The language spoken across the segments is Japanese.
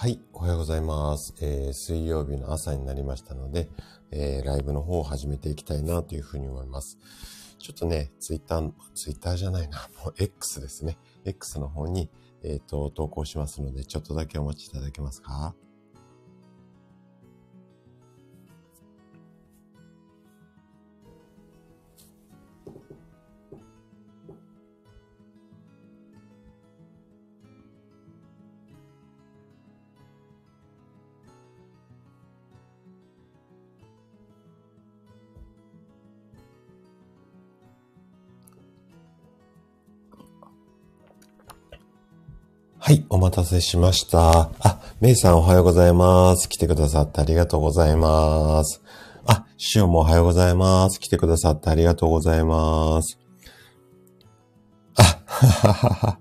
はい、おはようございます。えー、水曜日の朝になりましたので、えー、ライブの方を始めていきたいなというふうに思います。ちょっとね、ツイッター、ツイッターじゃないな、もう X ですね。X の方に、えっ、ー、と、投稿しますので、ちょっとだけお待ちいただけますか？せしました。あ、メイさんおはようございます。来てくださってありがとうございます。あ、シオもおはようございます。来てくださってありがとうございます。あ、ははは。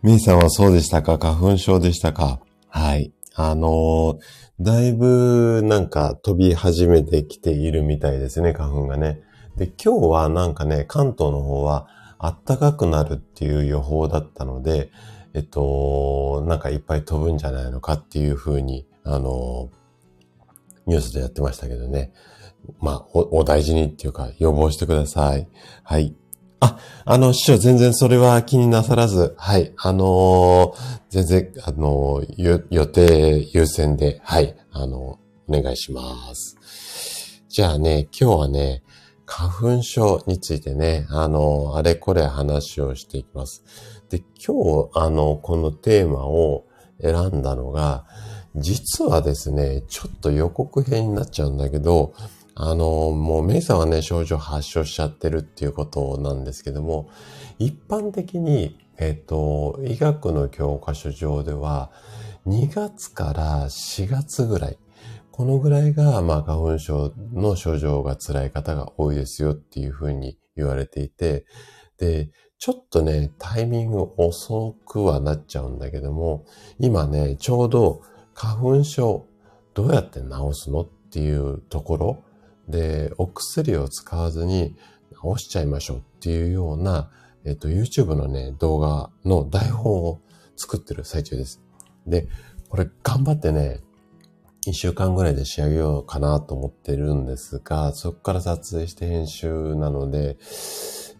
メイさんはそうでしたか？花粉症でしたか？はい。あのー、だいぶなんか飛び始めてきているみたいですね、花粉がね。で、今日はなんかね、関東の方は暖かくなるっていう予報だったので、えっと、なんかいっぱい飛ぶんじゃないのかっていうふうに、あの、ニュースでやってましたけどね。まあ、お、お大事にっていうか、予防してください。はい。あ、あの、師匠、全然それは気になさらず、はい、あのー、全然、あのー、予定優先で、はい、あのー、お願いします。じゃあね、今日はね、花粉症についてね、あのあれこれ話をしていきます。で、今日、あの、このテーマを選んだのが、実はですね、ちょっと予告編になっちゃうんだけど、あの、もうメイさんはね、症状発症しちゃってるっていうことなんですけども、一般的に、えっ、と、医学の教科書上では、2月から4月ぐらい、このぐらいが、まあ、花粉症の症状が辛い方が多いですよっていうふうに言われていて、で、ちょっとね、タイミング遅くはなっちゃうんだけども、今ね、ちょうど花粉症どうやって治すのっていうところで、お薬を使わずに治しちゃいましょうっていうような、えっと、YouTube のね、動画の台本を作ってる最中です。で、これ頑張ってね、一週間ぐらいで仕上げようかなと思ってるんですが、そこから撮影して編集なので、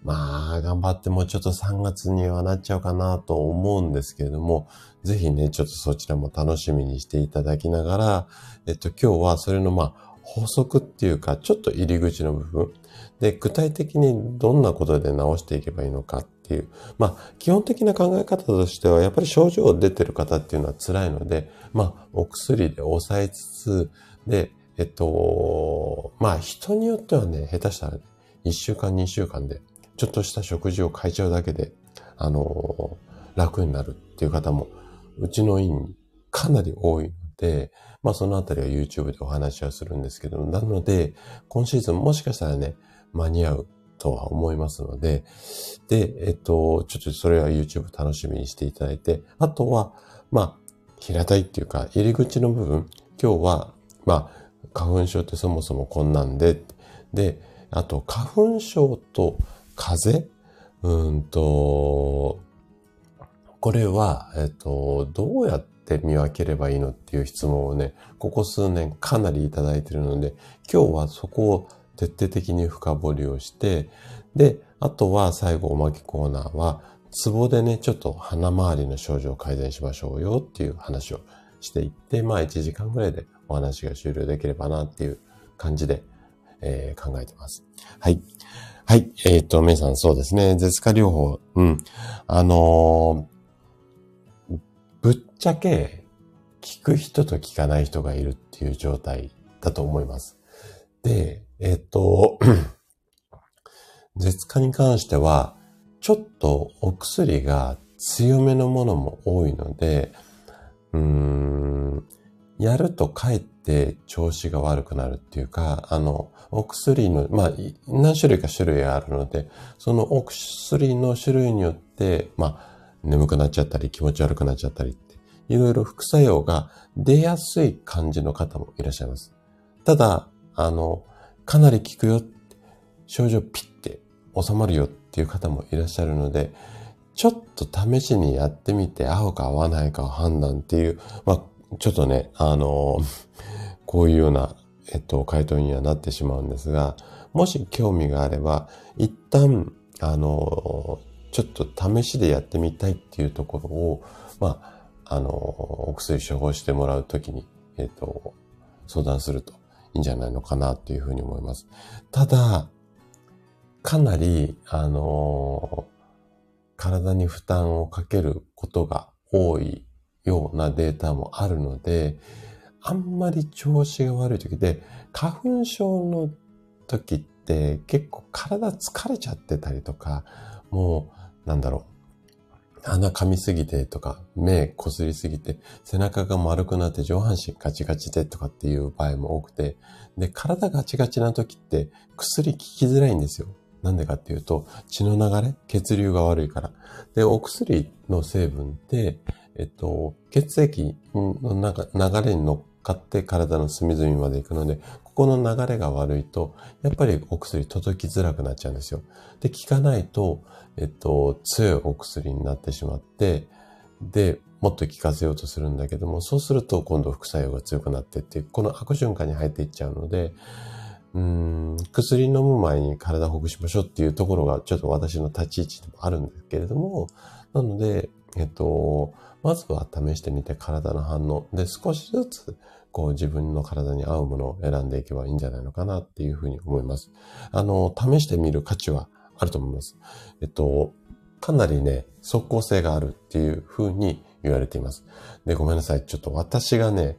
まあ、頑張ってもうちょっと3月にはなっちゃうかなと思うんですけれども、ぜひね、ちょっとそちらも楽しみにしていただきながら、えっと、今日はそれのまあ、法則っていうか、ちょっと入り口の部分。で、具体的にどんなことで直していけばいいのかっていう。まあ、基本的な考え方としては、やっぱり症状出てる方っていうのは辛いので、まあ、お薬で抑えつつ、で、えっと、まあ、人によってはね、下手したら、ね、1週間、2週間でちょっとした食事を変えちゃうだけで、あの、楽になるっていう方も、うちの院かなり多いので、まあそのあたりは YouTube でお話はするんですけどなので、今シーズンもしかしたらね、間に合うとは思いますので、で、えっと、ちょっとそれは YouTube 楽しみにしていただいて、あとは、まあ、平たいっていうか、入り口の部分、今日は、まあ、花粉症ってそもそもこんなんで、で、あと、花粉症と風？うんと、これは、えっと、どうやって見分ければいいのっていう質問をね、ここ数年かなりいただいているので、今日はそこを徹底的に深掘りをして、で、あとは最後おまけコーナーは、ツボでね、ちょっと鼻周りの症状を改善しましょうよっていう話をしていって、まあ1時間ぐらいでお話が終了できればなっていう感じで、えー、考えてます。はい。はい。えっ、ー、と、メイさん、そうですね。絶化療法。うん。あのー、ぶっちゃけ、聞く人と聞かない人がいるっていう状態だと思います。で、えっ、ー、と、絶化に関しては、ちょっとお薬が強めのものも多いので、うーん、やるとかえって調子が悪くなるっていうか、あの、お薬の、まあ、何種類か種類あるので、そのお薬の種類によって、まあ、眠くなっちゃったり気持ち悪くなっちゃったりって、いろいろ副作用が出やすい感じの方もいらっしゃいます。ただ、あの、かなり効くよ、症状ピッて収まるよっていう方もいらっしゃるので、ちょっと試しにやってみて合うか合わないかを判断っていう、まあ、ちょっとね、あの、こういうような、えっと、回答にはなってしまうんですが、もし興味があれば、一旦、あの、ちょっと試しでやってみたいっていうところを、まあ、あの、お薬処方してもらうときに、えっと、相談するといいんじゃないのかなっていうふうに思います。ただ、かなり、あの体に負担をかけることが多いようなデータもあるので、あんまり調子が悪い時で、花粉症の時って結構体疲れちゃってたりとか、もう、なんだろう、鼻噛みすぎてとか、目こすりすぎて、背中が丸くなって上半身ガチガチでとかっていう場合も多くて、で、体ガチガチな時って薬効きづらいんですよ。なんでかっていうと、血の流れ、血流が悪いから。で、お薬の成分って、えっと、血液の流れに乗っかって体の隅々まで行くので、ここの流れが悪いと、やっぱりお薬届きづらくなっちゃうんですよ。で、効かないと、えっと、強いお薬になってしまって、で、もっと効かせようとするんだけども、そうすると今度副作用が強くなってって、この悪循環に入っていっちゃうので、うん、薬飲む前に体ほぐしましょうっていうところがちょっと私の立ち位置でもあるんですけれども、なので、えっと、まずは試してみて体の反応で少しずつこう自分の体に合うものを選んでいけばいいんじゃないのかなっていうふうに思います。あの、試してみる価値はあると思います。えっと、かなりね、即効性があるっていうふうに言われています。で、ごめんなさい。ちょっと私がね、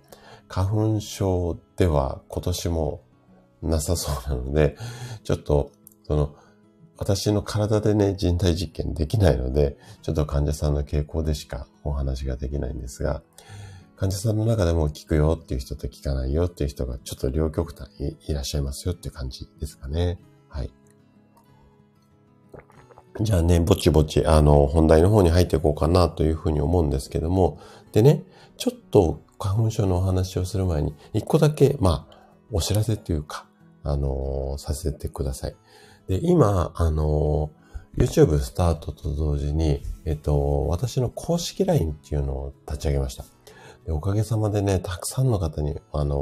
花粉症では今年もなさそうなので、ちょっと、その、私の体でね、人体実験できないので、ちょっと患者さんの傾向でしかお話ができないんですが、患者さんの中でも聞くよっていう人と聞かないよっていう人がちょっと両極端にいらっしゃいますよって感じですかね。はい。じゃあね、ぼちぼち、あの、本題の方に入っていこうかなというふうに思うんですけども、でね、ちょっと花粉症のお話をする前に、一個だけ、まあ、お知らせというか、あのさせてください。で、今、あの YouTube スタートと同時に、えっと、私の公式 LINE っていうのを立ち上げました。でおかげさまでね、たくさんの方に、あの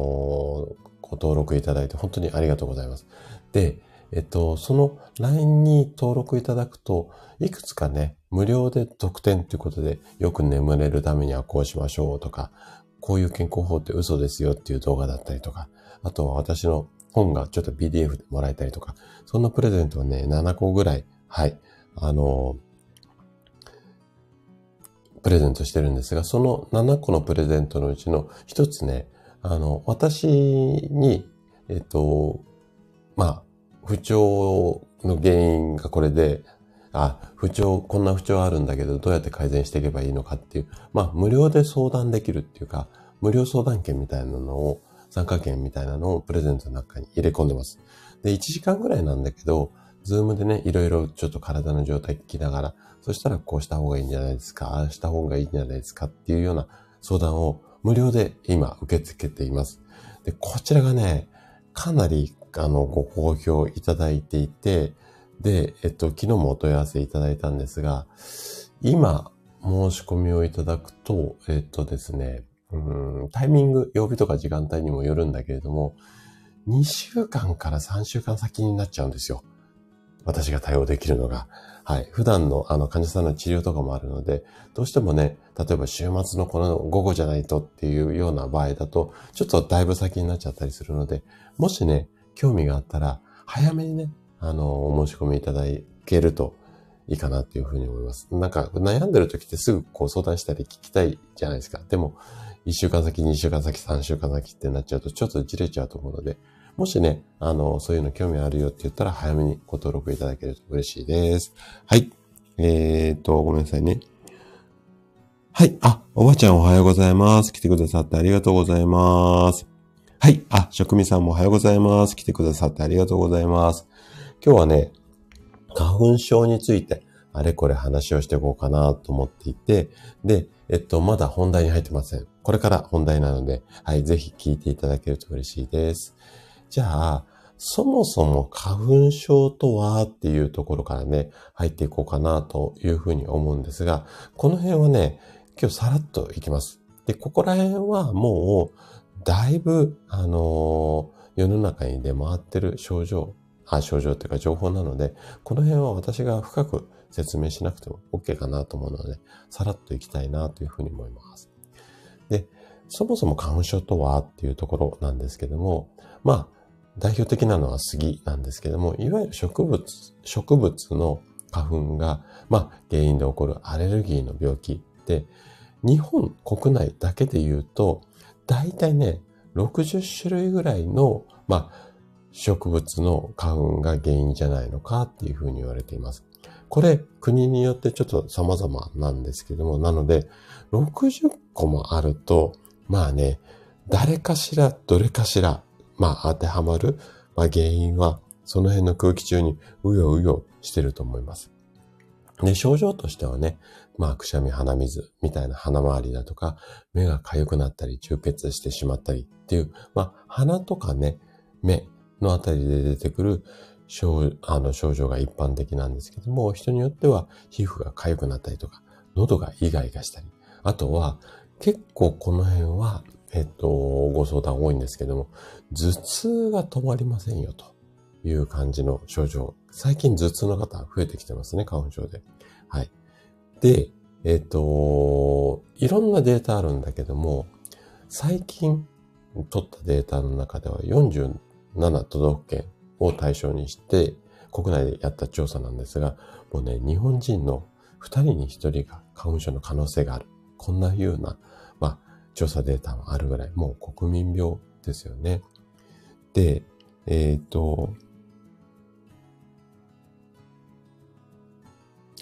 ご登録いただいて本当にありがとうございます。で、えっと、その LINE に登録いただくと、いくつかね、無料で特典ということで、よく眠れるためにはこうしましょうとか、こういう健康法って嘘ですよっていう動画だったりとか、あとは私の本がちょっと PDF でもらえたりとか、そんなプレゼントをね、7個ぐらい、はい、あの、プレゼントしてるんですが、その7個のプレゼントのうちの一つね、あの、私に、えっと、まあ、不調の原因がこれで、あ、不調、こんな不調あるんだけど、どうやって改善していけばいいのかっていう、まあ、無料で相談できるっていうか、無料相談券みたいなのを参加券みたいなのをプレゼントの中に入れ込んでます。で、1時間ぐらいなんだけど、ズームでね、いろいろちょっと体の状態聞きながら、そしたらこうした方がいいんじゃないですか、ああした方がいいんじゃないですかっていうような相談を無料で今受け付けています。で、こちらがね、かなりあのご好評いただいていて、で、えっと、昨日もお問い合わせいただいたんですが、今申し込みをいただくと、えっとですね、うん、タイミング、曜日とか時間帯にもよるんだけれども、2週間から3週間先になっちゃうんですよ。私が対応できるのが。はい。普段のあの患者さんの治療とかもあるので、どうしてもね、例えば週末のこの午後じゃないとっていうような場合だと、ちょっとだいぶ先になっちゃったりするので、もしね、興味があったら、早めにね、あの、お申し込みいただけるといいかなっていうふうに思います。なんか悩んでる時ってすぐこう相談したり聞きたいじゃないですか。でも、1週間先、2週間先、3週間先ってなっちゃうと、ちょっとじれちゃうと思うので、もしね、あの、そういうの興味あるよって言ったら、早めにご登録いただけると嬉しいです。はい。えー、っと、ごめんなさいね。はい。あ、おばちゃんおはようございます。来てくださってありがとうございます。はい。あ、職味さんもおはようございます。来てくださってありがとうございます。今日はね、花粉症について、あれこれ話をしていこうかなと思っていて、で、えっと、まだ本題に入ってません。これから本題なので、はい、ぜひ聞いていただけると嬉しいです。じゃあ、そもそも花粉症とはっていうところからね、入っていこうかなというふうに思うんですが、この辺はね、今日さらっといきます。で、ここら辺はもう、だいぶ、あのー、世の中に出回ってる症状、あ、症状っていうか情報なので、この辺は私が深く説明しなくても OK かなと思うので、さらっといきたいなというふうに思います。で、そもそも花粉症とはっていうところなんですけども、まあ、代表的なのは杉なんですけども、いわゆる植物、植物の花粉が、まあ、原因で起こるアレルギーの病気で、日本国内だけで言うと、大体ね、60種類ぐらいの、まあ、植物の花粉が原因じゃないのかっていうふうに言われています。これ、国によってちょっと様々なんですけども、なので、60個もあると、まあね、誰かしら、どれかしら、まあ当てはまる、まあ原因は、その辺の空気中にうようよしてると思います。で、症状としてはね、まあ、くしゃみ、鼻水みたいな鼻周りだとか、目が痒くなったり、充血してしまったりっていう、まあ、鼻とかね、目のあたりで出てくる症あの症状が一般的なんですけども、人によっては皮膚が痒くなったりとか、喉がイガイガしたり、あとは結構この辺は、えっと、ご相談多いんですけども、頭痛が止まりませんよという感じの症状。最近頭痛の方増えてきてますね、花粉症で。はい。で、えっ、と、いろんなデータあるんだけども、最近取ったデータの中では47都道府県を対象にして、国内でやった調査なんですが、もうね、日本人の2人に1人が花粉症の可能性がある。こんなような、まあ、調査データもあるぐらい、もう国民病ですよね。で、えっ、ー、と、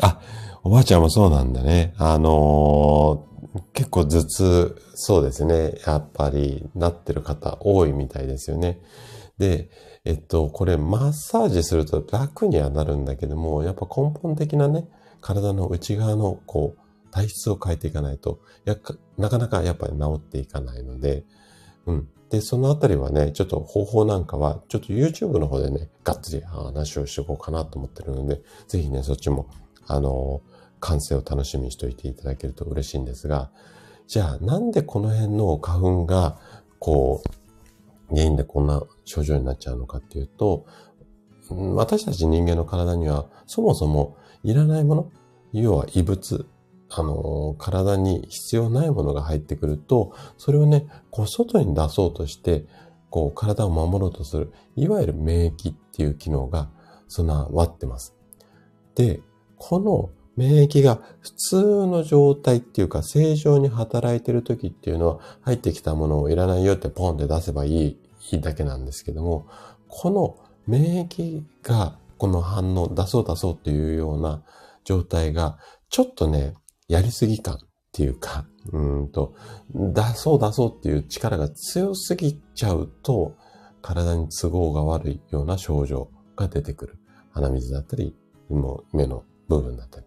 あ、おばあちゃんもそうなんだね。あのー、結構頭痛、そうですね。やっぱりなってる方多いみたいですよね。で、えっと、これマッサージすると楽にはなるんだけども、やっぱ根本的なね、体の内側のこう、体質を変えていかないと、やなかなかやっぱり治っていかないので、うん。で、そのあたりはね、ちょっと方法なんかは、ちょっと YouTube の方でね、がっつり話をしておこうかなと思ってるので、ぜひね、そっちも、あの、完成を楽しみにしておいていただけると嬉しいんですが、じゃあなんでこの辺の花粉が、こう、原因でこんな症状になっちゃうのかっていうと、私たち人間の体にはそもそもいらないもの、要は異物、あの、体に必要ないものが入ってくると、それをね、こう外に出そうとして、こう体を守ろうとする、いわゆる免疫っていう機能が備わってます。で、この免疫が普通の状態っていうか正常に働いてる時っていうのは入ってきたものをいらないよってポンって出せばいいいいだけなんですけども、この免疫がこの反応出そう出そうっていうような状態が、ちょっとね、やりすぎ感っていうか、うんと、出そう出そうっていう力が強すぎちゃうと、体に都合が悪いような症状が出てくる。鼻水だったり、もう目の部分だったり。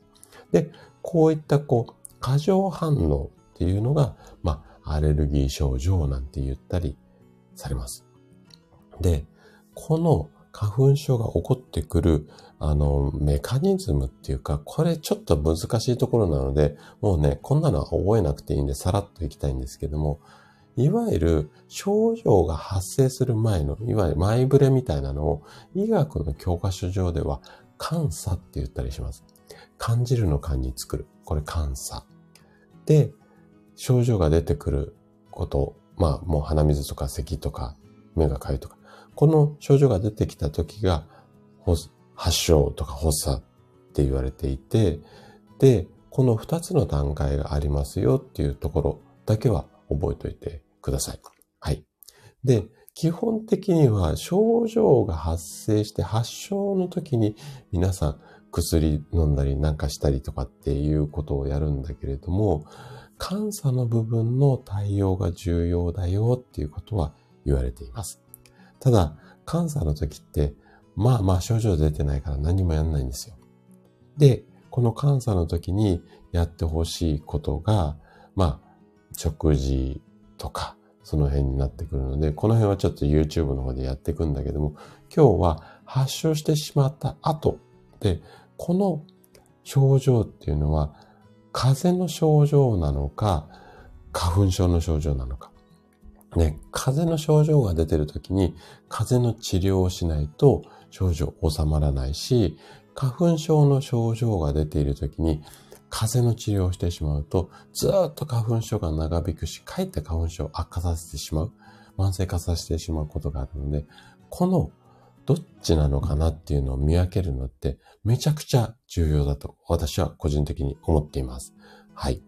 で、こういったこう、過剰反応っていうのが、まあ、アレルギー症状なんて言ったりされます。で、この花粉症が起こってくる、あの、メカニズムっていうか、これちょっと難しいところなので、もうね、こんなのは覚えなくていいんで、さらっといきたいんですけども、いわゆる症状が発生する前の、いわゆる前触れみたいなのを、医学の教科書上では、感査って言ったりします。感じるの感に作る。これ感査。で、症状が出てくること、まあもう鼻水とか咳とか目がかゆいとか、この症状が出てきた時が発症とか発作って言われていて、で、この二つの段階がありますよっていうところだけは覚えておいてください。はい。で、基本的には症状が発生して発症の時に皆さん薬飲んだりなんかしたりとかっていうことをやるんだけれども、監査の部分の対応が重要だよっていうことは言われています。ただ、監査の時って、まあまあ症状出てないから何もやんないんですよ。で、この監査の時にやってほしいことが、まあ、食事とか、その辺になってくるので、この辺はちょっと YouTube の方でやっていくんだけども、今日は発症してしまった後で、この症状っていうのは、風邪の症状なのか、花粉症の症状なのか。ね、風邪の症状が出てる時に、風邪の治療をしないと症状収まらないし、花粉症の症状が出ている時に、風邪の治療をしてしまうと、ずっと花粉症が長引くし、かえって花粉症を悪化させてしまう、慢性化させてしまうことがあるので、このどっちなのかなっていうのを見分けるのってめちゃくちゃ重要だと私は個人的に思っています。はい。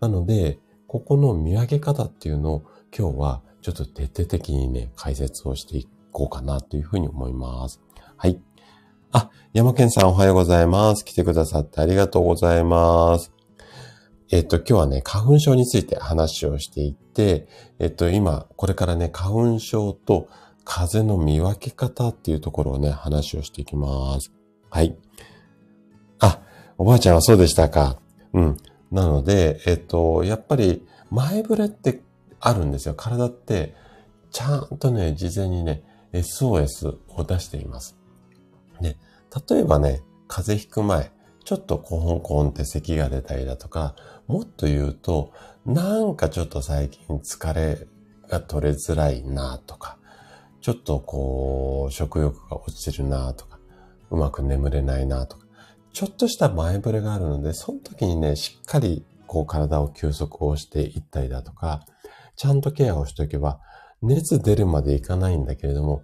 なので、ここの見分け方っていうのを今日はちょっと徹底的にね、解説をしていこうかなというふうに思います。はい。あ、山健さんおはようございます。来てくださってありがとうございます。えっと、今日はね、花粉症について話をしていって、えっと、今、これからね、花粉症と風邪の見分け方っていうところをね、話をしていきます。はい。あ、おばあちゃんはそうでしたか。うん。なので、えっと、やっぱり前触れってあるんですよ。体って、ちゃんとね、事前にね、SOS を出しています。で、例えばね、風邪ひく前、ちょっとコホンコンって咳が出たりだとか、もっと言うと、なんかちょっと最近疲れが取れづらいなとか、ちょっとこう、食欲が落ちるなとか、うまく眠れないなとか、ちょっとした前触れがあるので、その時にね、しっかりこう体を休息をしていったりだとか、ちゃんとケアをしておけば、熱出るまでいかないんだけれども、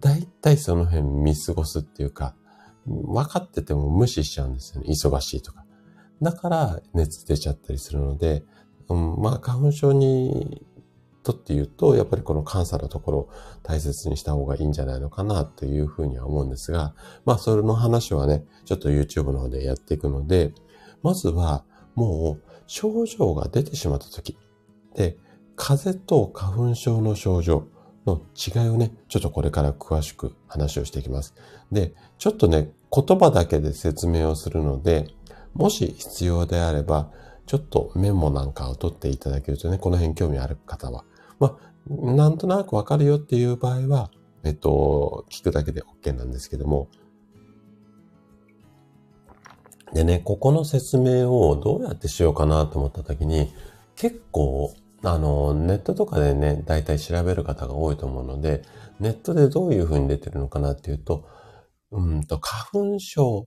だいたいその辺見過ごすっていうか、分かってても無視しちゃうんですよね。忙しいとか。だから熱出ちゃったりするので、うん、まあ花粉症にとって言うと、やっぱりこの監査のところを大切にした方がいいんじゃないのかなというふうには思うんですが、まあそれの話はね、ちょっと YouTube の方でやっていくので、まずはもう症状が出てしまった時、で、風邪と花粉症の症状の違いをね、ちょっとこれから詳しく話をしていきます。で、ちょっとね、言葉だけで説明をするので、もし必要であれば、ちょっとメモなんかを取っていただけるとね、この辺興味ある方はまあ、なんとなくわかるよっていう場合は、えっと、聞くだけで OK なんですけども。でね、ここの説明をどうやってしようかなと思った時に、結構、あの、ネットとかでね、大体調べる方が多いと思うので、ネットでどういう風に出てるのかなっていうと、うんと、花粉症、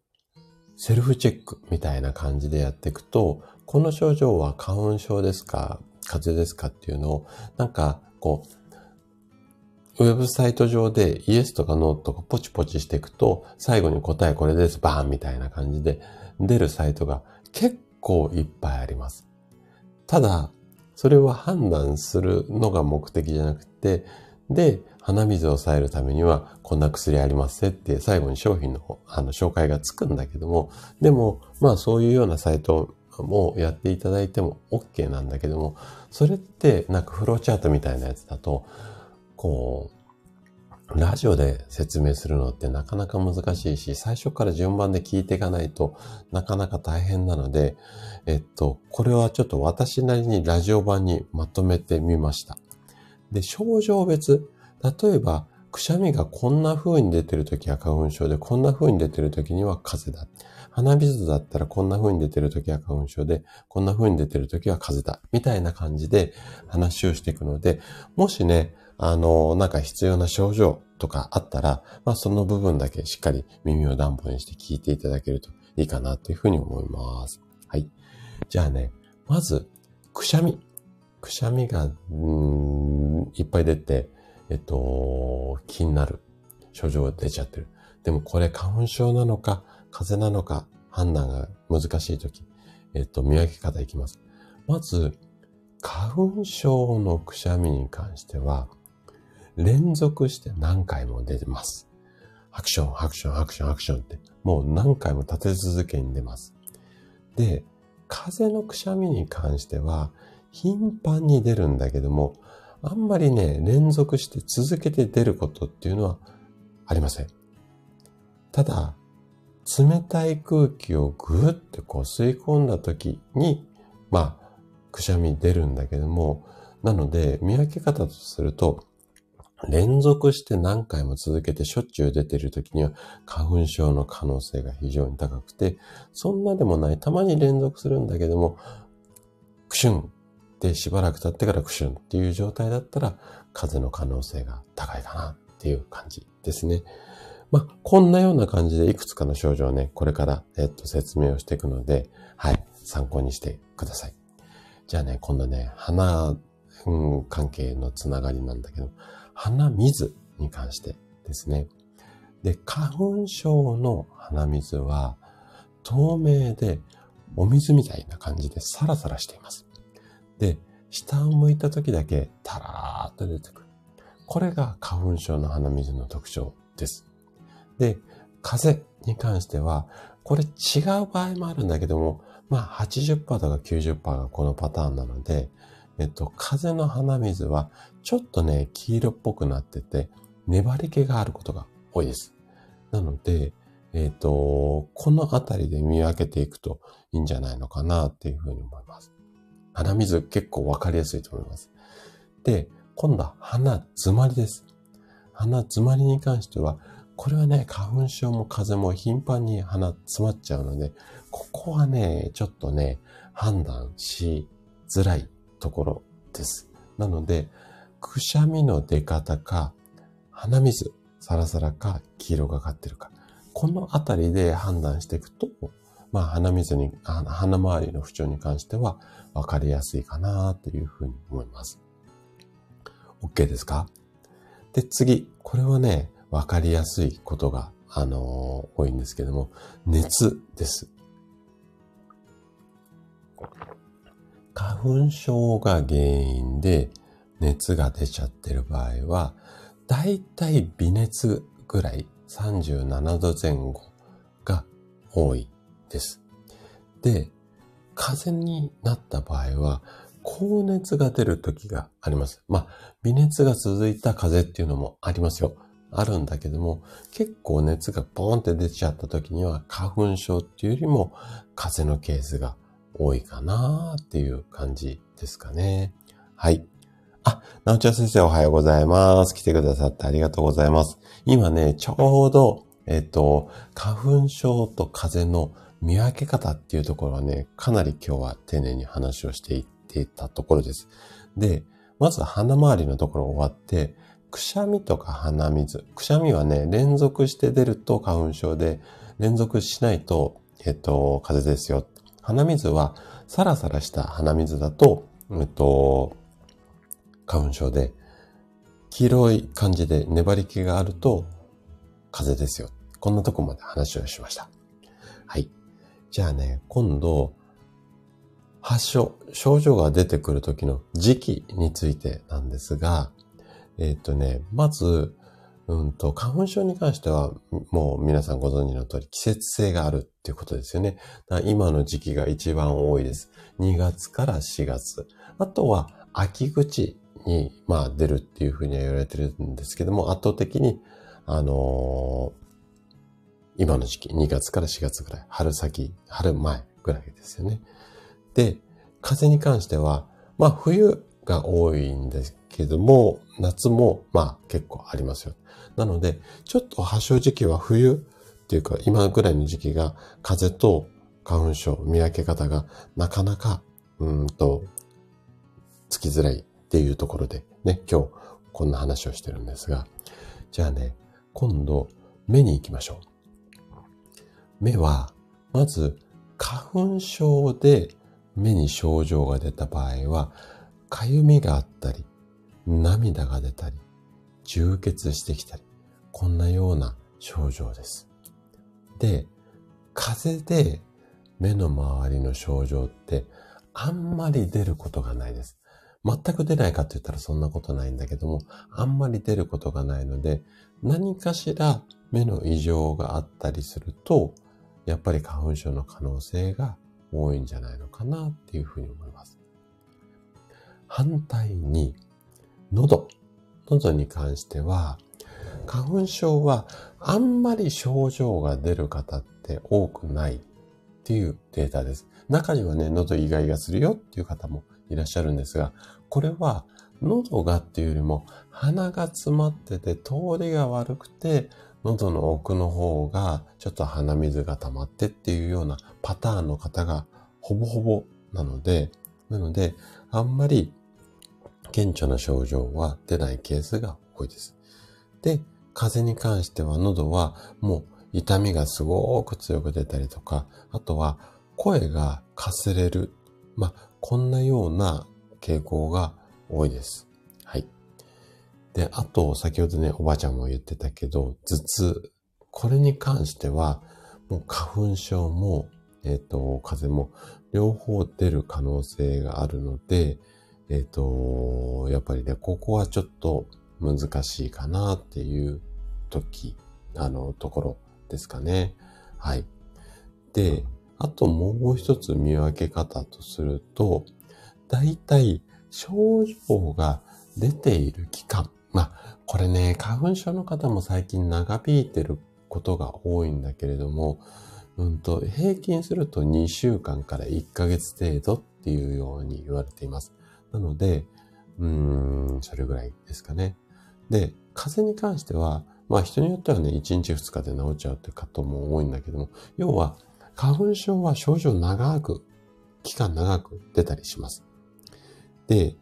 セルフチェックみたいな感じでやっていくと、この症状は花粉症ですか風邪ですかっていうのを、なんか、こう、ウェブサイト上でイエスとかノーとかポチポチしていくと、最後に答えこれです、バーンみたいな感じで出るサイトが結構いっぱいあります。ただ、それは判断するのが目的じゃなくて、で、鼻水を抑えるためには、こんな薬ありますねって最後に商品のあの紹介がつくんだけども、でも、まあそういうようなサイトもやっていただいても OK なんだけども、それってなんかフローチャートみたいなやつだと、こう、ラジオで説明するのってなかなか難しいし、最初から順番で聞いていかないとなかなか大変なので、えっと、これはちょっと私なりにラジオ版にまとめてみました。で、症状別、例えば、くしゃみがこんな風に出てるときは花粉症で、こんな風に出てるときには風邪だ。鼻水だったらこんな風に出てるときは花粉症で、こんな風に出てるときは風邪だ。みたいな感じで話をしていくので、もしね、あの、なんか必要な症状とかあったら、まあその部分だけしっかり耳を暖房にして聞いていただけるといいかなというふうに思います。はい。じゃあね、まず、くしゃみ。くしゃみが、うん、いっぱい出て、えっと、気になる症状が出ちゃってる。でもこれ花粉症なのか、風邪なのか判断が難しいとき、えっと、見分け方いきます。まず、花粉症のくしゃみに関しては、連続して何回も出てます。アクション、アクション、アクション、アクションって、もう何回も立て続けに出ます。で、風邪のくしゃみに関しては、頻繁に出るんだけども、あんまりね、連続して続けて出ることっていうのはありません。ただ、冷たい空気をぐーってこう吸い込んだ時に、まあ、くしゃみ出るんだけども、なので、見分け方とすると、連続して何回も続けてしょっちゅう出てる時には花粉症の可能性が非常に高くて、そんなでもない、たまに連続するんだけども、クシュンってしばらく経ってからクシュンっていう状態だったら、風邪の可能性が高いかなっていう感じですね。まあ、こんなような感じでいくつかの症状をね、これから、えっと、説明をしていくので、はい、参考にしてください。じゃあね、今度ね、鼻、うん、関係のつながりなんだけど、鼻水に関してですね。で、花粉症の鼻水は、透明でお水みたいな感じでサラサラしています。で、下を向いた時だけタラーっと出てくる。これが花粉症の鼻水の特徴です。で、風邪に関しては、これ違う場合もあるんだけども、まあ80%とか90%がこのパターンなので、えっと、風の鼻水はちょっとね、黄色っぽくなってて、粘り気があることが多いです。なので、えっ、と、このあたりで見分けていくといいんじゃないのかなっていうふうに思います。鼻水結構わかりやすいと思います。で、今度は鼻詰まりです。鼻詰まりに関しては、これはね、花粉症も風邪も頻繁に鼻詰まっちゃうので、ここはね、ちょっとね、判断しづらいところです。なので、くしゃみの出方か、鼻水、サラサラか、黄色がかってるか。このあたりで判断していくと、まあ、鼻水に、鼻周りの不調に関しては分かりやすいかなというふうに思います。OK ですか？で、次。これはね、分かりやすいことが、あのー、多いんですけども、熱です。花粉症が原因で熱が出ちゃってる場合は、だいたい微熱ぐらい37度前後が多いです。で、風邪になった場合は、高熱が出る時があります。まあ、微熱が続いた風邪っていうのもありますよ。あるんだけども、結構熱がポーンって出ちゃった時には、花粉症っていうよりも、風邪のケースが多いかなっていう感じですかね。はい。あ、なおちゃん先生おはようございます。来てくださってありがとうございます。今ね、ちょうど、えっと、花粉症と風邪の見分け方っていうところはね、かなり今日は丁寧に話をしていっていたところです。で、まず鼻周りのところ終わって、くしゃみとか鼻水。くしゃみはね、連続して出ると花粉症で、連続しないと、えっと、風邪ですよ。鼻水はサラサラした鼻水だと、えっと、花粉症で、黄色い感じで粘り気があると風邪ですよ。こんなとこまで話をしました。はい。じゃあね、今度、発症、症状が出てくる時の時期についてなんですが、えっ、とね、まず、うんと、花粉症に関しては、もう皆さんご存知の通り、季節性があるっていうことですよね。今の時期が一番多いです。2月から4月。あとは、秋口に、まあ、出るっていうふうには言われてるんですけども、圧倒的に、あのー、今の時期、2月から4月ぐらい、春先、春前ぐらいですよね。で、風に関しては、まあ、冬が多いんですけども、夏も、まあ、結構ありますよ。なので、ちょっと発症時期は冬っていうか、今ぐらいの時期が風と花粉症、見分け方がなかなか、うんと、つきづらいっていうところでね、今日こんな話をしてるんですが、じゃあね、今度目に行きましょう。目は、まず花粉症で目に症状が出た場合は、かゆみがあったり、涙が出たり、充血してきたり、こんなような症状です。で、風邪で目の周りの症状ってあんまり出ることがないです。全く出ないかって言ったらそんなことないんだけども、あんまり出ることがないので、何かしら目の異常があったりすると、やっぱり花粉症の可能性が多いんじゃないのかなっていうふうに思います。反対に、喉。喉に関しては、花粉症はあんまり症状が出る方って多くないっていうデータです。中にはね、喉イガイガするよっていう方もいらっしゃるんですが、これは喉がっていうよりも鼻が詰まってて通りが悪くて喉の奥の方がちょっと鼻水が溜まってっていうようなパターンの方がほぼほぼなので、なのであんまり顕著な症状は出ないケースが多いです。で、風邪に関しては喉はもう痛みがすごく強く出たりとか、あとは声がかすれる。まあ、こんなような傾向が多いです。はい。で、あと、先ほどね、おばあちゃんも言ってたけど、頭痛。これに関しては、もう花粉症も、えっ、ー、と、風邪も、両方出る可能性があるので、えっ、ー、と、やっぱりね、ここはちょっと難しいかなっていう時、あの、ところですかね。はい。で、あともう一つ見分け方とすると、だいたい症状が出ている期間。まあ、これね、花粉症の方も最近長引いてることが多いんだけれども、うんと、平均すると2週間から1ヶ月程度っていうように言われています。なので、うーん、それぐらいですかね。で、風邪に関しては、まあ人によってはね、1日2日で治っちゃうって方も多いんだけども、要は、花粉症は症状長く、期間長く出たりします。で、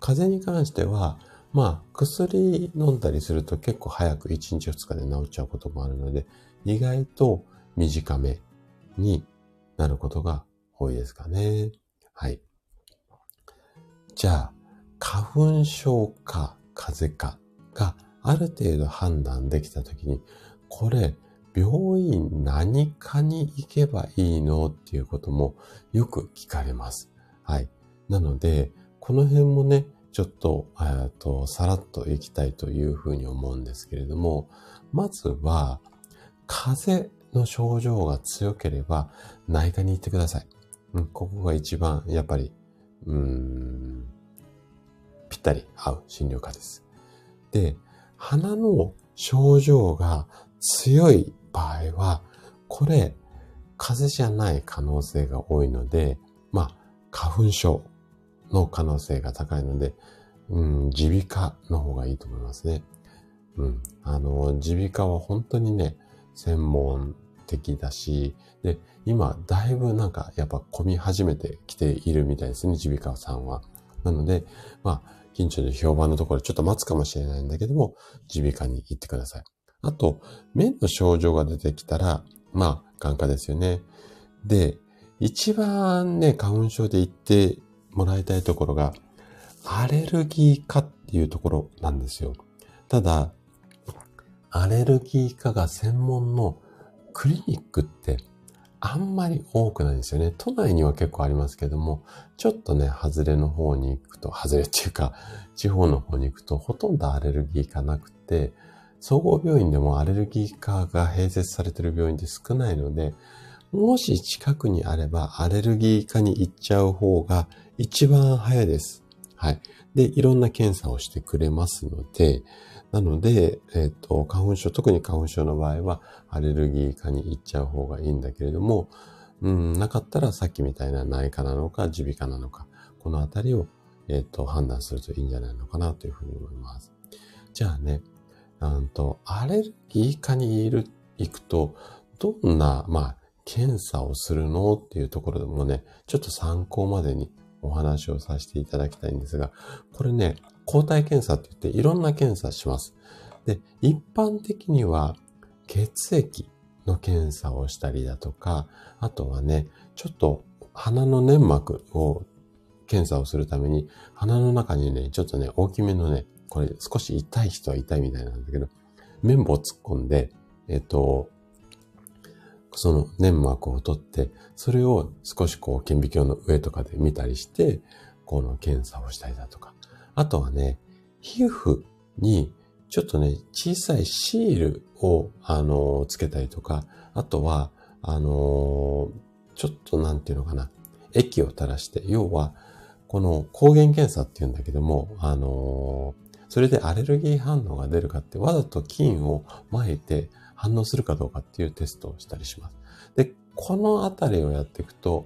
風邪に関しては、まあ、薬飲んだりすると結構早く1日2日で治っちゃうこともあるので、意外と短めになることが多いですかね。はい。じゃあ、花粉症か風邪かがある程度判断できたときに、これ、病院何かに行けばいいのっていうこともよく聞かれます。はい。なので、この辺もね、ちょっと、えっと、さらっと行きたいというふうに思うんですけれども、まずは、風邪の症状が強ければ内科に行ってください。うん、ここが一番、やっぱり、うん、ぴったり合う診療科です。で、鼻の症状が強い場合は、これ、風邪じゃない可能性が多いので、まあ、花粉症の可能性が高いので、うん、耳鼻科の方がいいと思いますね。うん。あの、耳鼻科は本当にね、専門的だし、で、今、だいぶなんか、やっぱ混み始めてきているみたいですね、耳鼻科さんは。なので、まあ、近所で評判のところでちょっと待つかもしれないんだけども、耳鼻科に行ってください。あと、目の症状が出てきたら、まあ、眼科ですよね。で、一番ね、花粉症で行ってもらいたいところが、アレルギー科っていうところなんですよ。ただ、アレルギー科が専門のクリニックってあんまり多くないんですよね。都内には結構ありますけども、ちょっとね、外れの方に行くと、外れっていうか、地方の方に行くと、ほとんどアレルギー科なくて、総合病院でもアレルギー科が併設されている病院って少ないので、もし近くにあればアレルギー科に行っちゃう方が一番早いです。はい。で、いろんな検査をしてくれますので、なので、えっ、ー、と、花粉症、特に花粉症の場合は、アレルギー科に行っちゃう方がいいんだけれども、うん、なかったらさっきみたいな内科なのか、耳鼻科なのか、このあたりを、えっ、ー、と、判断するといいんじゃないのかなというふうに思います。じゃあね、うんと、アレルギー科にいる、行くと、どんな、まあ、検査をするのっていうところでもね、ちょっと参考までにお話をさせていただきたいんですが、これね、抗体検査って言っていろんな検査します。で、一般的には血液の検査をしたりだとか、あとはね、ちょっと鼻の粘膜を検査をするために、鼻の中にね、ちょっとね、大きめのね、これ少し痛い人は痛いみたいなんだけど、綿棒突っ込んで、えっと、その粘膜を取って、それを少しこう顕微鏡の上とかで見たりして、この検査をしたりだとか。あとはね、皮膚にちょっとね、小さいシールを、あの、つけたりとか、あとは、あの、ちょっとなんていうのかな、液を垂らして、要は、この抗原検査っていうんだけども、あの、それでアレルギー反応が出るかって、わざと菌を撒いて反応するかどうかっていうテストをしたりします。で、このあたりをやっていくと、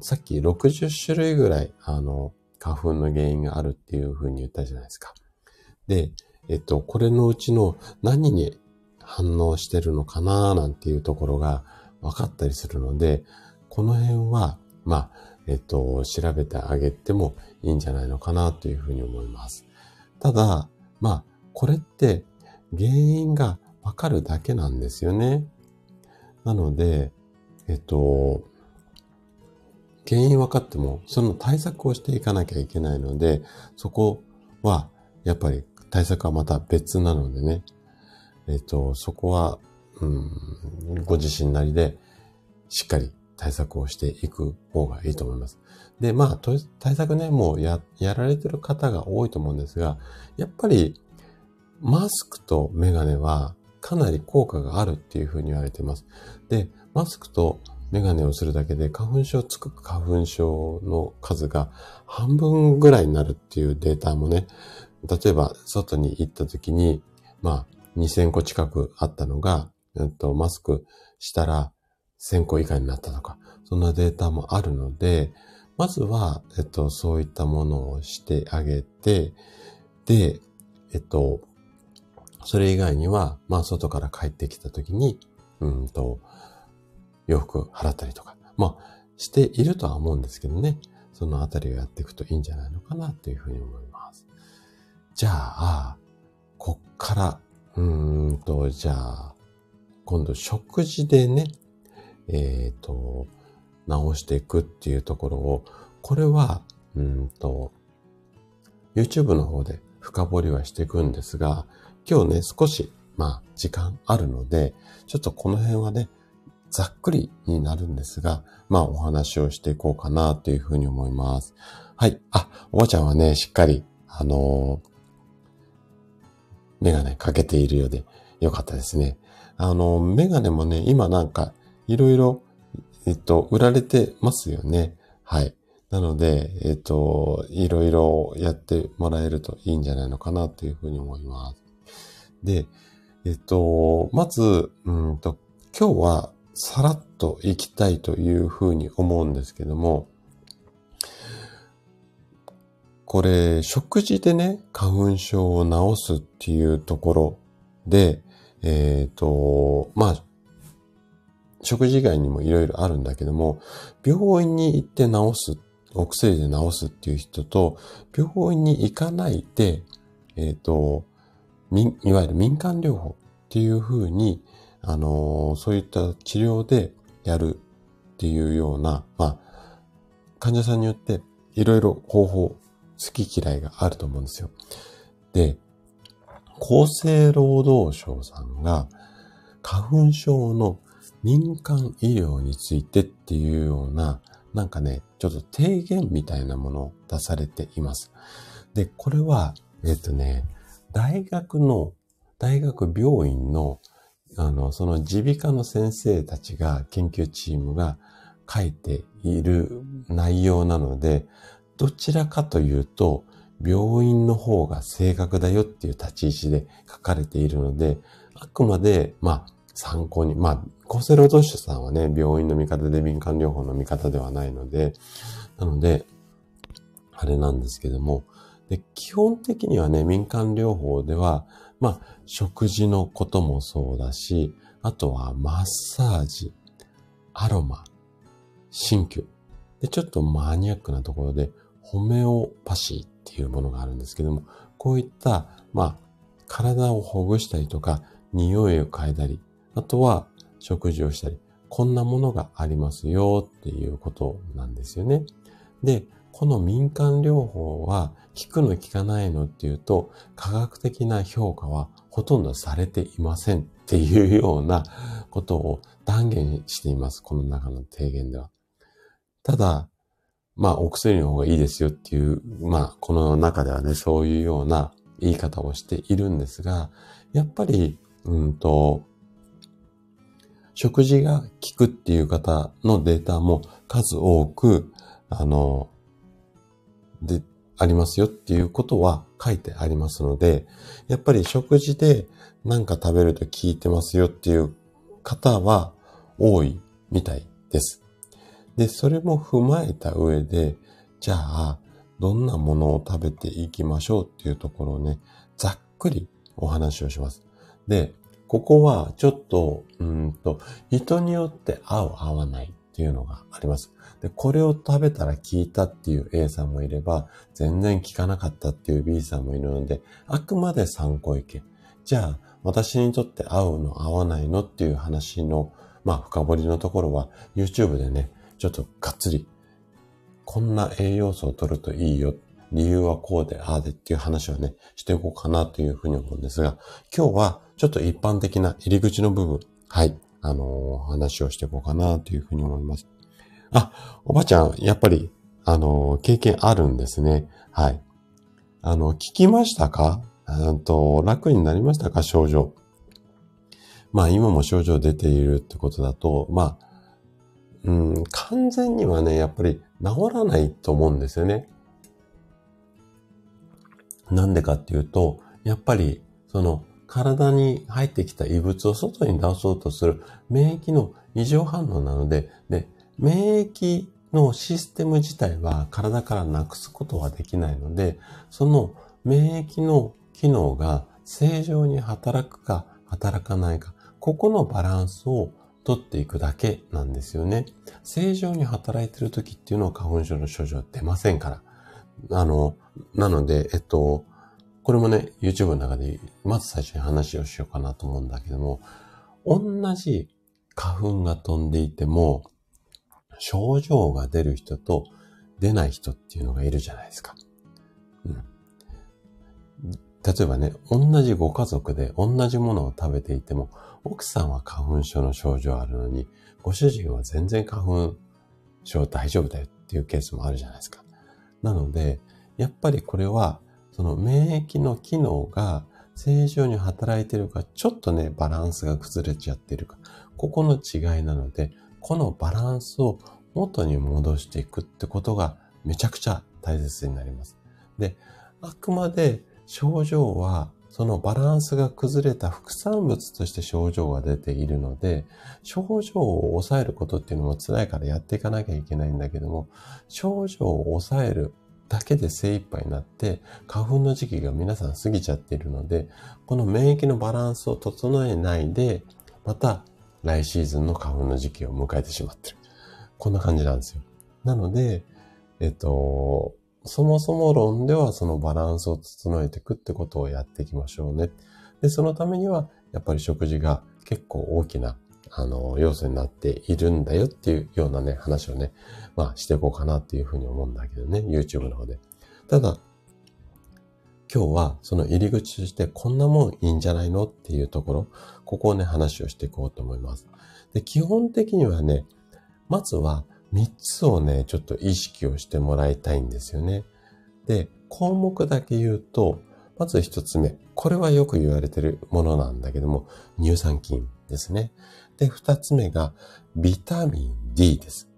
さっき60種類ぐらい、あの、花粉の原因があるっていうふうに言ったじゃないですか。で、えっと、これのうちの何に反応してるのかななんていうところが分かったりするので、この辺は、まあ、えっと、調べてあげてもいいんじゃないのかなというふうに思います。ただ、まあ、これって原因がわかるだけなんですよね。なので、えっと、原因分かっても、その対策をしていかなきゃいけないので、そこは、やっぱり対策はまた別なのでね、えっと、そこは、うん、ご自身なりで、しっかり対策をしていく方がいいと思います。で、まあ、対策ね、もうや、やられてる方が多いと思うんですが、やっぱり、マスクとメガネはかなり効果があるっていうふうに言われてます。で、マスクとメガネをするだけで花粉症つく花粉症の数が半分ぐらいになるっていうデータもね、例えば外に行った時に、まあ2000個近くあったのが、えっと、マスクしたら1000個以下になったとか、そんなデータもあるので、まずは、えっと、そういったものをしてあげて、で、えっと、それ以外には、まあ、外から帰ってきた時に、うんと、洋服払ったりとか、まあ、しているとは思うんですけどね。そのあたりをやっていくといいんじゃないのかなというふうに思います。じゃあ、こっから、うんと、じゃあ、今度食事でね、えっ、ー、と、直していくっていうところを、これは、うんと、YouTube の方で深掘りはしていくんですが、今日ね、少し、まあ、時間あるので、ちょっとこの辺はね、ざっくりになるんですが、まあ、お話をしていこうかなというふうに思います。はい。あ、おばちゃんはね、しっかり、あのー、メガネかけているようでよかったですね。あの、メガネもね、今なんか、いろいろ、えっと、売られてますよね。はい。なので、えっと、いろいろやってもらえるといいんじゃないのかなというふうに思います。で、えっと、まず、うんと、今日はさらっと行きたいというふうに思うんですけども、これ、食事でね、花粉症を治すっていうところで、えっ、と、まあ、食事以外にもいろいろあるんだけども、病院に行って治す、お薬で治すっていう人と、病院に行かないで、えっ、と、いわゆる民間療法っていうふうに、あのー、そういった治療でやるっていうような、まあ、患者さんによっていろいろ方法、好き嫌いがあると思うんですよ。で、厚生労働省さんが花粉症の民間医療についてっていうような、なんかね、ちょっと提言みたいなものを出されています。で、これは、えっとね、大学の、大学病院の、あの、その耳鼻科の先生たちが、研究チームが書いている内容なので、どちらかというと、病院の方が正確だよっていう立ち位置で書かれているので、あくまで、まあ、参考に、まあ、厚生労働省さんはね、病院の味方で民間療法の味方ではないので、なので、あれなんですけども、で、基本的にはね、民間療法では、まあ、食事のこともそうだし、あとはマッサージ、アロマ、鍼灸。で、ちょっとマニアックなところで、ホメオパシーっていうものがあるんですけども、こういった、まあ、体をほぐしたりとか、匂いを嗅いだり、あとは食事をしたり、こんなものがありますよっていうことなんですよね。で、この民間療法は効くの効かないのっていうと、科学的な評価はほとんどされていませんっていうようなことを断言しています。この中の提言では。ただ、まあ、お薬の方がいいですよっていう、まあ、この中ではね、そういうような言い方をしているんですが、やっぱり、うんと、食事が効くっていう方のデータも数多く、あの、で、ありますよっていうことは書いてありますので、やっぱり食事で何か食べると効いてますよっていう方は多いみたいです。で、それも踏まえた上で、じゃあ、どんなものを食べていきましょうっていうところをね、ざっくりお話をします。で、ここはちょっと、うんと、人によって合う合わないっていうのがあります。で、これを食べたら効いたっていう A さんもいれば、全然効かなかったっていう B さんもいるので、あくまで参考意見。じゃあ、私にとって合うの合わないのっていう話の、まあ、深掘りのところは、YouTube でね、ちょっとがっつり、こんな栄養素を取るといいよ。理由はこうで、ああでっていう話をね、していこうかなというふうに思うんですが、今日はちょっと一般的な入り口の部分、はい、あのー、話をしていこうかなというふうに思います。あ、おばちゃん、やっぱり、あのー、経験あるんですね。はい。あの、聞きましたか？うんと、楽になりましたか？症状。まあ今も症状出ているってことだと、まあ、うん、完全にはね、やっぱり治らないと思うんですよね。なんでかっていうと、やっぱり、その、体に入ってきた異物を外に出そうとする免疫の異常反応なので、で、免疫のシステム自体は体からなくすことはできないので、その免疫の機能が正常に働くか働かないか、ここのバランスを取っていくだけなんですよね。正常に働いている時っていうのは花粉症の症状は出ませんから。あの、なので、えっと、これもね、YouTube の中で、まず最初に話をしようかなと思うんだけども、同じ花粉が飛んでいても、症状が出る人と出ない人っていうのがいるじゃないですか。うん。例えばね、同じご家族で同じものを食べていても、奥さんは花粉症の症状あるのに、ご主人は全然花粉症大丈夫だよっていうケースもあるじゃないですか。なので、やっぱりこれは、その免疫の機能が正常に働いてるか、ちょっとね、バランスが崩れちゃってるか、ここの違いなので、このバランスを元に戻していくってことがめちゃくちゃ大切になります。で、あくまで症状はそのバランスが崩れた副産物として症状が出ているので、症状を抑えることっていうのも辛いからやっていかなきゃいけないんだけども、症状を抑えるだけで精一杯になって、花粉の時期が皆さん過ぎちゃっているので、この免疫のバランスを整えないで、また来シーズンの花粉の時期を迎えてしまってる。こんな感じなんですよ。なので、えっと、そもそも論ではそのバランスを整えていくってことをやっていきましょうね。で、そのためには、やっぱり食事が結構大きな、あの、要素になっているんだよっていうようなね、話をね、まあしていこうかなっていうふうに思うんだけどね、YouTube の方で。ただ、今日はその入り口としてこんなもんいいんじゃないのっていうところ、ここをね、話をしていこうと思います。で、基本的にはね、まずは3つをね、ちょっと意識をしてもらいたいんですよね。で、項目だけ言うと、まず1つ目。これはよく言われてるものなんだけども、乳酸菌ですね。で、2つ目がビタミン D です。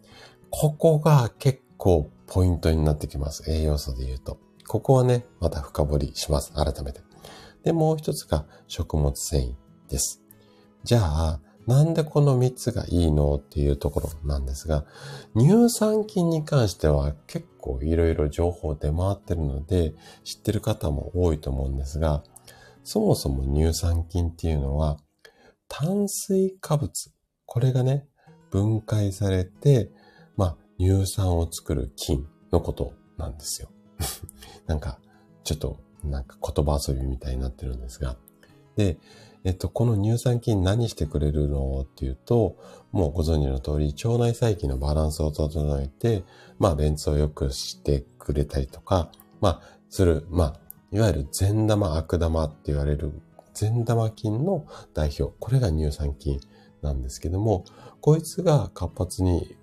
ここが結構ポイントになってきます。栄養素で言うと。ここはね、また深掘りします。改めて。で、もう一つが食物繊維です。じゃあ、なんでこの3つがいいのっていうところなんですが、乳酸菌に関しては結構いろいろ情報出回ってるので、知ってる方も多いと思うんですが、そもそも乳酸菌っていうのは、炭水化物。これがね、分解されて、乳酸を作る菌のことなんですよ。なんか、ちょっと、なんか言葉遊びみたいになってるんですが。で、えっと、この乳酸菌何してくれるのっていうと、もうご存知の通り、腸内細菌のバランスを整えて、まあ、便通を良くしてくれたりとか、まあ、する、まあ、いわゆる善玉悪玉って言われる善玉菌の代表。これが乳酸菌なんですけども、こいつが活発に、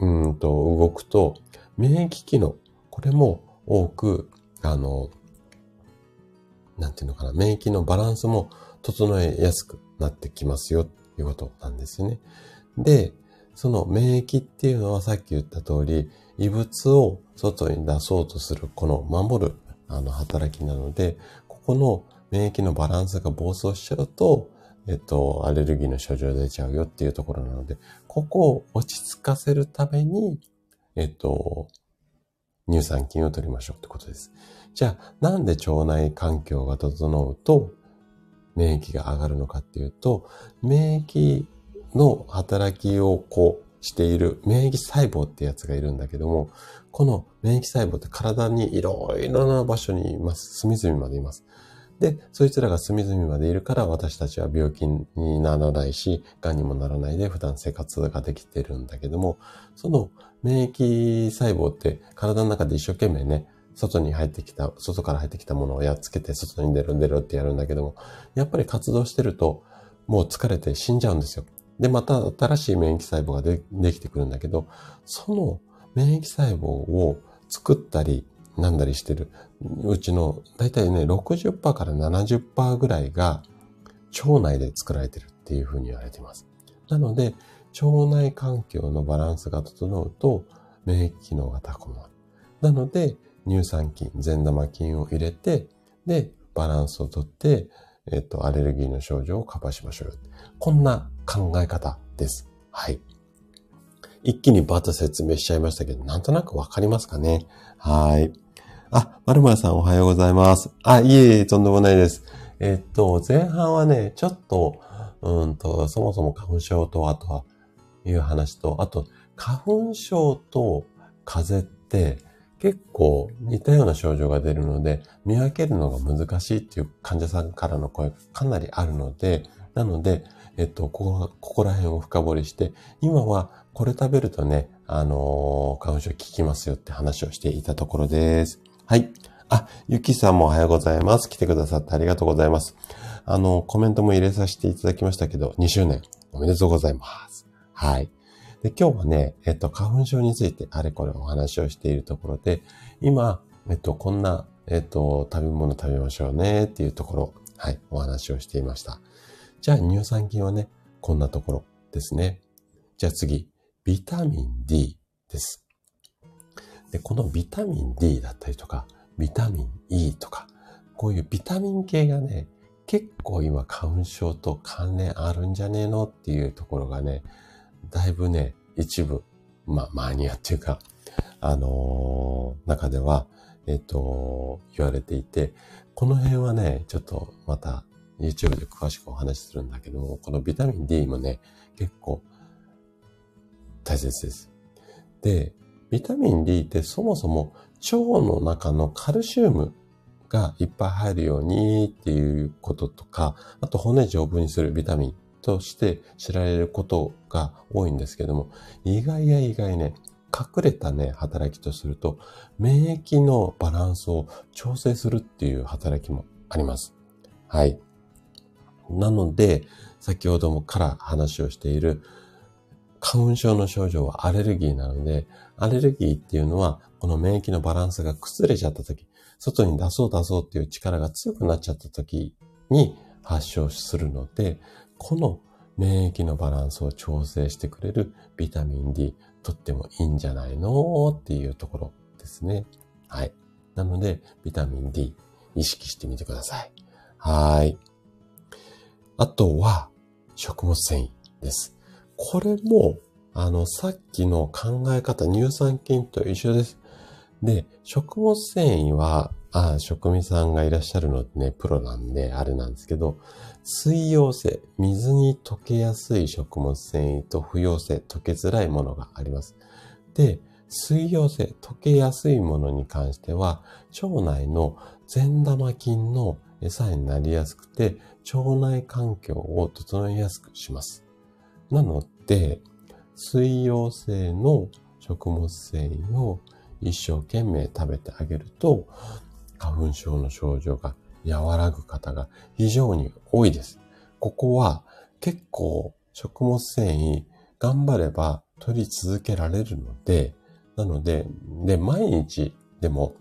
うんと動くと、免疫機能、これも多く、あの、なんていうのかな、免疫のバランスも整えやすくなってきますよ、ということなんですよね。で、その免疫っていうのはさっき言った通り、異物を外に出そうとする、この守る、あの、働きなので、ここの免疫のバランスが暴走しちゃうと、えっと、アレルギーの症状出ちゃうよっていうところなので、ここを落ち着かせるために、えっと、乳酸菌を取りましょうってことです。じゃあ、なんで腸内環境が整うと免疫が上がるのかっていうと、免疫の働きをこうしている免疫細胞ってやつがいるんだけども、この免疫細胞って体にいろいろな場所にいます。隅々までいます。で、そいつらが隅々までいるから私たちは病気にならないし、癌にもならないで普段生活ができてるんだけども、その免疫細胞って体の中で一生懸命ね、外に入ってきた、外から入ってきたものをやっつけて外に出る出るってやるんだけども、やっぱり活動してるともう疲れて死んじゃうんですよ。で、また新しい免疫細胞がでできてくるんだけど、その免疫細胞を作ったり、なんだりしてるうちの、だいたいね、60%から70%ぐらいが腸内で作られてるっていうふうに言われています。なので、腸内環境のバランスが整うと免疫機能が高まる。なので、乳酸菌、善玉菌を入れて、で、バランスをとって、えっと、アレルギーの症状をカバーしましょう。こんな考え方です。はい。一気にバッと説明しちゃいましたけど、なんとなくわかりますかねはい。あ、まるまるさんおはようございます。あ、いえいえ、とんでもないです。えっと、前半はね、ちょっと、うんと、そもそも花粉症と、あとは、いう話と、あと、花粉症と風邪って、結構似たような症状が出るので、見分けるのが難しいっていう患者さんからの声がかなりあるので、なので、えっと、ここ、ここら辺を深掘りして、今はこれ食べるとね、あのー、花粉症効きますよって話をしていたところです。はい。あ、ゆきさんもおはようございます。来てくださってありがとうございます。あの、コメントも入れさせていただきましたけど、2周年おめでとうございます。はい。で、今日はね、えっと、花粉症についてあれこれお話をしているところで、今、えっと、こんな、えっと、食べ物食べましょうねっていうところ、はい、お話をしていました。じゃあ、乳酸菌はね、こんなところですね。じゃあ次、ビタミン D です。で、このビタミン D だったりとか、ビタミン E とか、こういうビタミン系がね、結構今花粉症と関連あるんじゃねえのっていうところがね、だいぶね、一部、まあ、マニアっていうか、あのー、中では、えっ、と、言われていて、この辺はね、ちょっとまた YouTube で詳しくお話しするんだけども、このビタミン D もね、結構大切です。で、ビタミン D ってそもそも腸の中のカルシウムがいっぱい入るようにっていうこととか、あと骨丈夫にするビタミンとして知られることが多いんですけども、意外や意外ね、隠れたね、働きとすると、免疫のバランスを調整するっていう働きもあります。はい。なので、先ほどもから話をしている、花粉症の症状はアレルギーなので、アレルギーっていうのは、この免疫のバランスが崩れちゃった時、外に出そう出そうっていう力が強くなっちゃった時に発症するので、この免疫のバランスを調整してくれるビタミン D、とってもいいんじゃないのっていうところですね。はい。なので、ビタミン D 意識してみてください。はい。あとは、食物繊維です。これも、あの、さっきの考え方、乳酸菌と一緒です。で、食物繊維は、あ職味さんがいらっしゃるのってね、プロなんで、あれなんですけど、水溶性、水に溶けやすい食物繊維と不溶性、溶けづらいものがあります。で、水溶性、溶けやすいものに関しては、腸内の善玉菌の餌になりやすくて、腸内環境を整えやすくします。なので、水溶性の食物繊維を一生懸命食べてあげると、花粉症の症状が和らぐ方が非常に多いです。ここは結構食物繊維頑張れば取り続けられるので、なので、で、毎日でも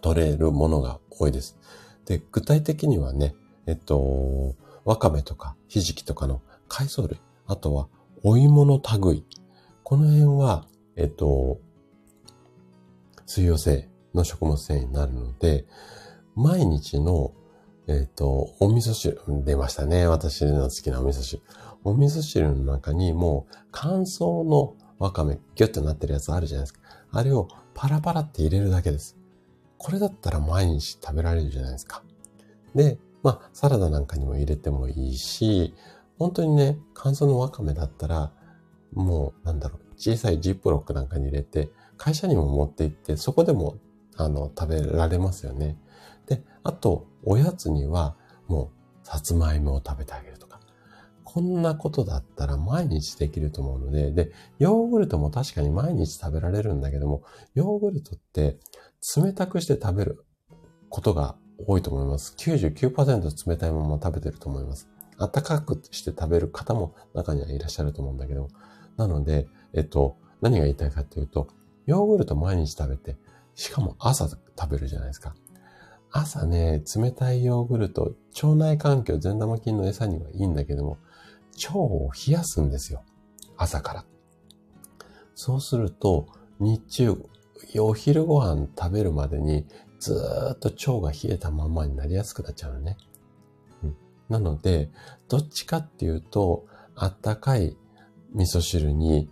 取れるものが多いです。で、具体的にはね、えっと、わかめとかひじきとかの海藻類、あとはお芋の類。この辺は、えっと、水溶性の食物繊維になるので、毎日の、えっ、と、お味噌汁、出ましたね。私の好きなお味噌汁。お味噌汁の中にもう乾燥のわかめ、ギュッとなってるやつあるじゃないですか。あれをパラパラって入れるだけです。これだったら毎日食べられるじゃないですか。で、まあ、サラダなんかにも入れてもいいし、本当にね、乾燥のわかめだったら、もう、なんだろう、小さいジップロックなんかに入れて、会社にも持って行って、そこでも、あの、食べられますよね。で、あと、おやつには、もう、さつまいもを食べてあげるとか。こんなことだったら毎日できると思うので、で、ヨーグルトも確かに毎日食べられるんだけども、ヨーグルトって冷たくして食べることが多いと思います。99%冷たいまま食べてると思います。暖かくして食べる方も中にはいらっしゃると思うんだけど、なので、えっと、何が言いたいかっていうと、ヨーグルト毎日食べて、しかも朝食べるじゃないですか。朝ね、冷たいヨーグルト、腸内環境、善玉菌の餌にはいいんだけども、腸を冷やすんですよ。朝から。そうすると、日中、お昼ご飯食べるまでにずっと腸が冷えたままになりやすくなっちゃうのね。なので、どっちかっていうと、あったかい味噌汁に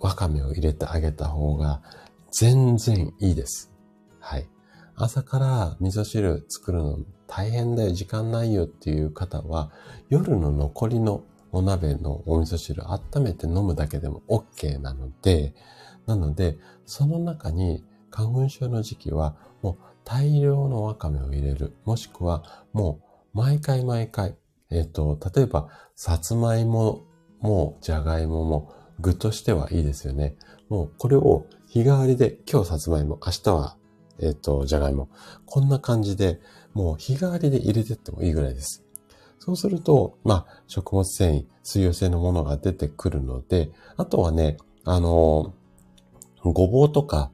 わかめを入れてあげた方が全然いいです。はい。朝から味噌汁作るの大変だよ、時間ないよっていう方は、夜の残りのお鍋のお味噌汁温めて飲むだけでも OK なので、なので、その中に花粉症の時期はもう大量のわかめを入れる。もしくはもう毎回毎回、えっ、ー、と、例えば、さつまいももじゃがいもも具としてはいいですよね。もうこれを日替わりで今日さつまいも、明日は、えっ、ー、と、じゃがいも。こんな感じで、もう日替わりで入れてってもいいぐらいです。そうすると、まあ、食物繊維、水溶性のものが出てくるので、あとはね、あの、ごぼうとか、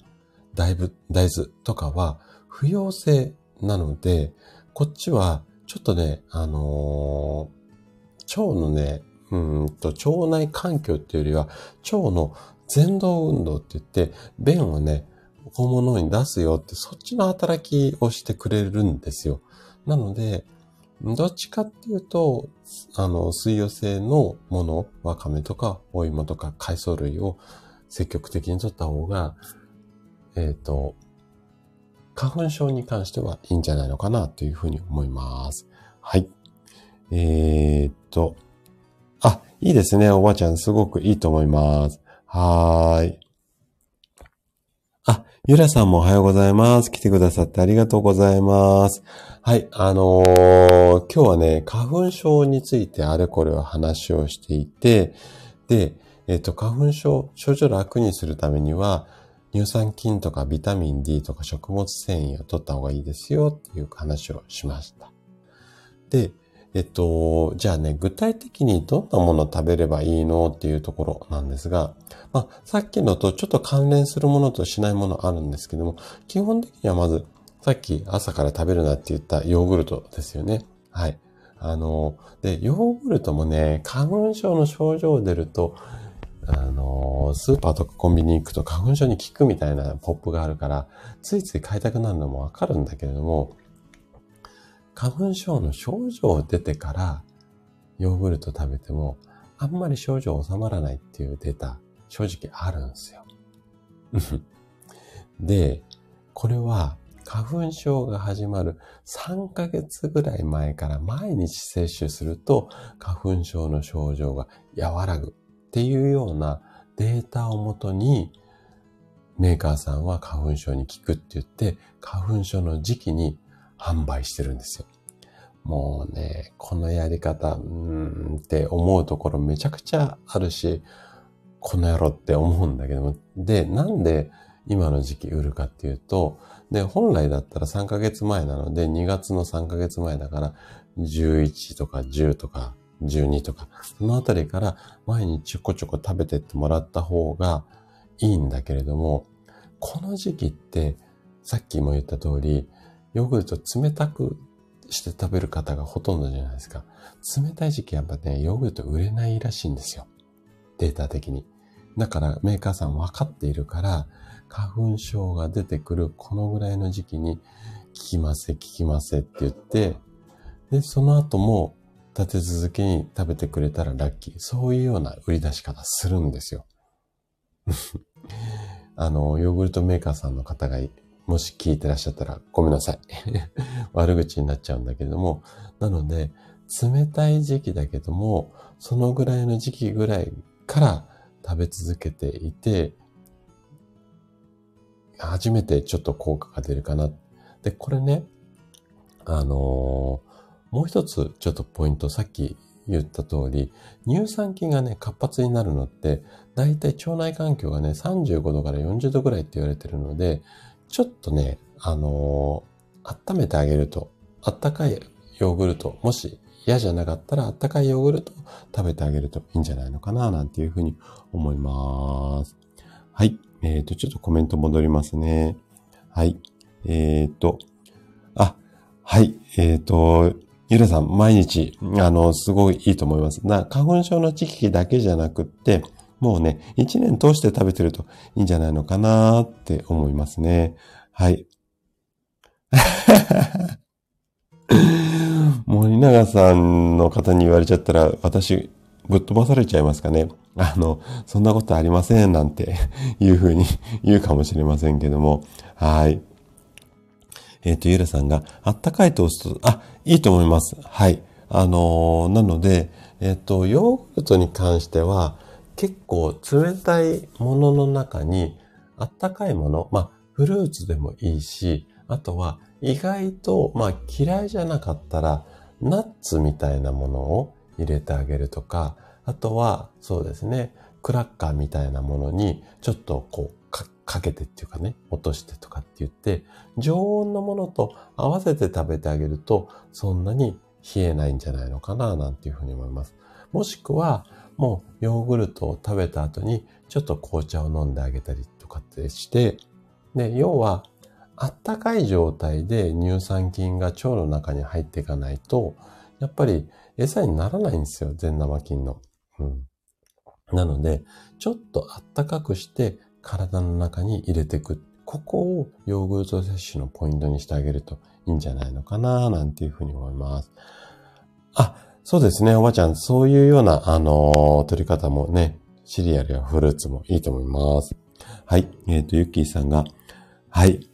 大豆、大豆とかは不溶性なので、こっちは、ちょっとね、あのー、腸のね、うんと、腸内環境っていうよりは、腸の前動運動って言って、便をね、小物に出すよって、そっちの働きをしてくれるんですよ。なので、どっちかっていうと、あの、水溶性のもの、わかめとかお芋とか海藻類を積極的に取った方が、えっ、ー、と、花粉症に関してはいいんじゃないのかなというふうに思います。はい。えー、っと、あ、いいですね。おばあちゃん、すごくいいと思います。はーい。あ、ゆらさんもおはようございます。来てくださってありがとうございます。はい、あのー、今日はね、花粉症についてあれこれは話をしていて、で、えっ、と、花粉症、症状楽にするためには、乳酸菌とかビタミン D とか食物繊維を取った方がいいですよっていう話をしました。で、えっと、じゃあね、具体的にどんなものを食べればいいのっていうところなんですが、まあ、さっきのとちょっと関連するものとしないものあるんですけども、基本的にはまず、さっき朝から食べるなって言ったヨーグルトですよね。はい。あの、で、ヨーグルトもね、花粉症の症状出ると、あの、スーパーとかコンビニ行くと花粉症に効くみたいなポップがあるから、ついつい買いたくなるのもわかるんだけれども、花粉症の症状出てからヨーグルト食べてもあんまり症状収まらないっていうデータ正直あるんですよ。で、これは花粉症が始まる3ヶ月ぐらい前から毎日摂取すると花粉症の症状が和らぐっていうようなデータをもとにメーカーさんは花粉症に効くって言って花粉症の時期に販売してるんですよ。もうね、このやり方、うーんって思うところめちゃくちゃあるし、この野郎って思うんだけども、で、なんで今の時期売るかっていうと、で、本来だったら3ヶ月前なので、2月の3ヶ月前だから、11とか10とか12とか、そのあたりから毎日ちょこちょこ食べてってもらった方がいいんだけれども、この時期って、さっきも言った通り、ヨーグルト冷たくして食べる方がほとんどじゃないですか。冷たい時期はやっぱね、ヨーグルト売れないらしいんですよ。データ的に。だからメーカーさん分かっているから、花粉症が出てくるこのぐらいの時期に、効きませ、効きませって言って、で、その後も立て続けに食べてくれたらラッキー。そういうような売り出し方するんですよ。あの、ヨーグルトメーカーさんの方がもし聞いてらっしゃったらごめんなさい。悪口になっちゃうんだけれども、なので、冷たい時期だけども、そのぐらいの時期ぐらいから食べ続けていて、初めてちょっと効果が出るかな。で、これね、あのー、もう一つちょっとポイント、さっき言った通り、乳酸菌がね、活発になるのって、だいたい腸内環境がね、35度から40度ぐらいって言われてるので、ちょっとね、あのー、温めてあげると、あったかいヨーグルト、もし嫌じゃなかったらあったかいヨーグルト食べてあげるといいんじゃないのかな、なんていうふうに思います。はい。えっ、ー、と、ちょっとコメント戻りますね。はい。えっ、ー、と、あ、はい。えっ、ー、と、ゆらさん、毎日、あの、すごいいいと思います。な、花粉症の時期だけじゃなくって、もうね、一年通して食べてるといいんじゃないのかなって思いますね。はい。森永さんの方に言われちゃったら、私、ぶっ飛ばされちゃいますかね。あの、そんなことありませんなんていうふうに言うかもしれませんけども。はい。えっ、ー、と、ゆらさんが、あったかいトースト、あ、いいと思います。はい。あのー、なので、えっ、と、ヨーグルトに関しては、結構冷たいものの中に、あったかいもの、まあ、フルーツでもいいし、あとは、意外と、まあ、嫌いじゃなかったら、ナッツみたいなものを入れてあげるとか、あとは、そうですね、クラッカーみたいなものに、ちょっとこう、かけてっていうかね、落としてとかって言って、常温のものと合わせて食べてあげると、そんなに冷えないんじゃないのかな、なんていうふうに思います。もしくは、もうヨーグルトを食べた後に、ちょっと紅茶を飲んであげたりとかってして、で、要は、あったかい状態で乳酸菌が腸の中に入っていかないと、やっぱり餌にならないんですよ、全生菌の。うん。なので、ちょっとあったかくして体の中に入れていく。ここをヨーグルト摂取のポイントにしてあげるといいんじゃないのかななんていうふうに思います。あ、そうですね、おばちゃん。そういうような、あの、取り方もね、シリアルやフルーツもいいと思います。はい。えっ、ー、と、ゆっきーさんが、はい。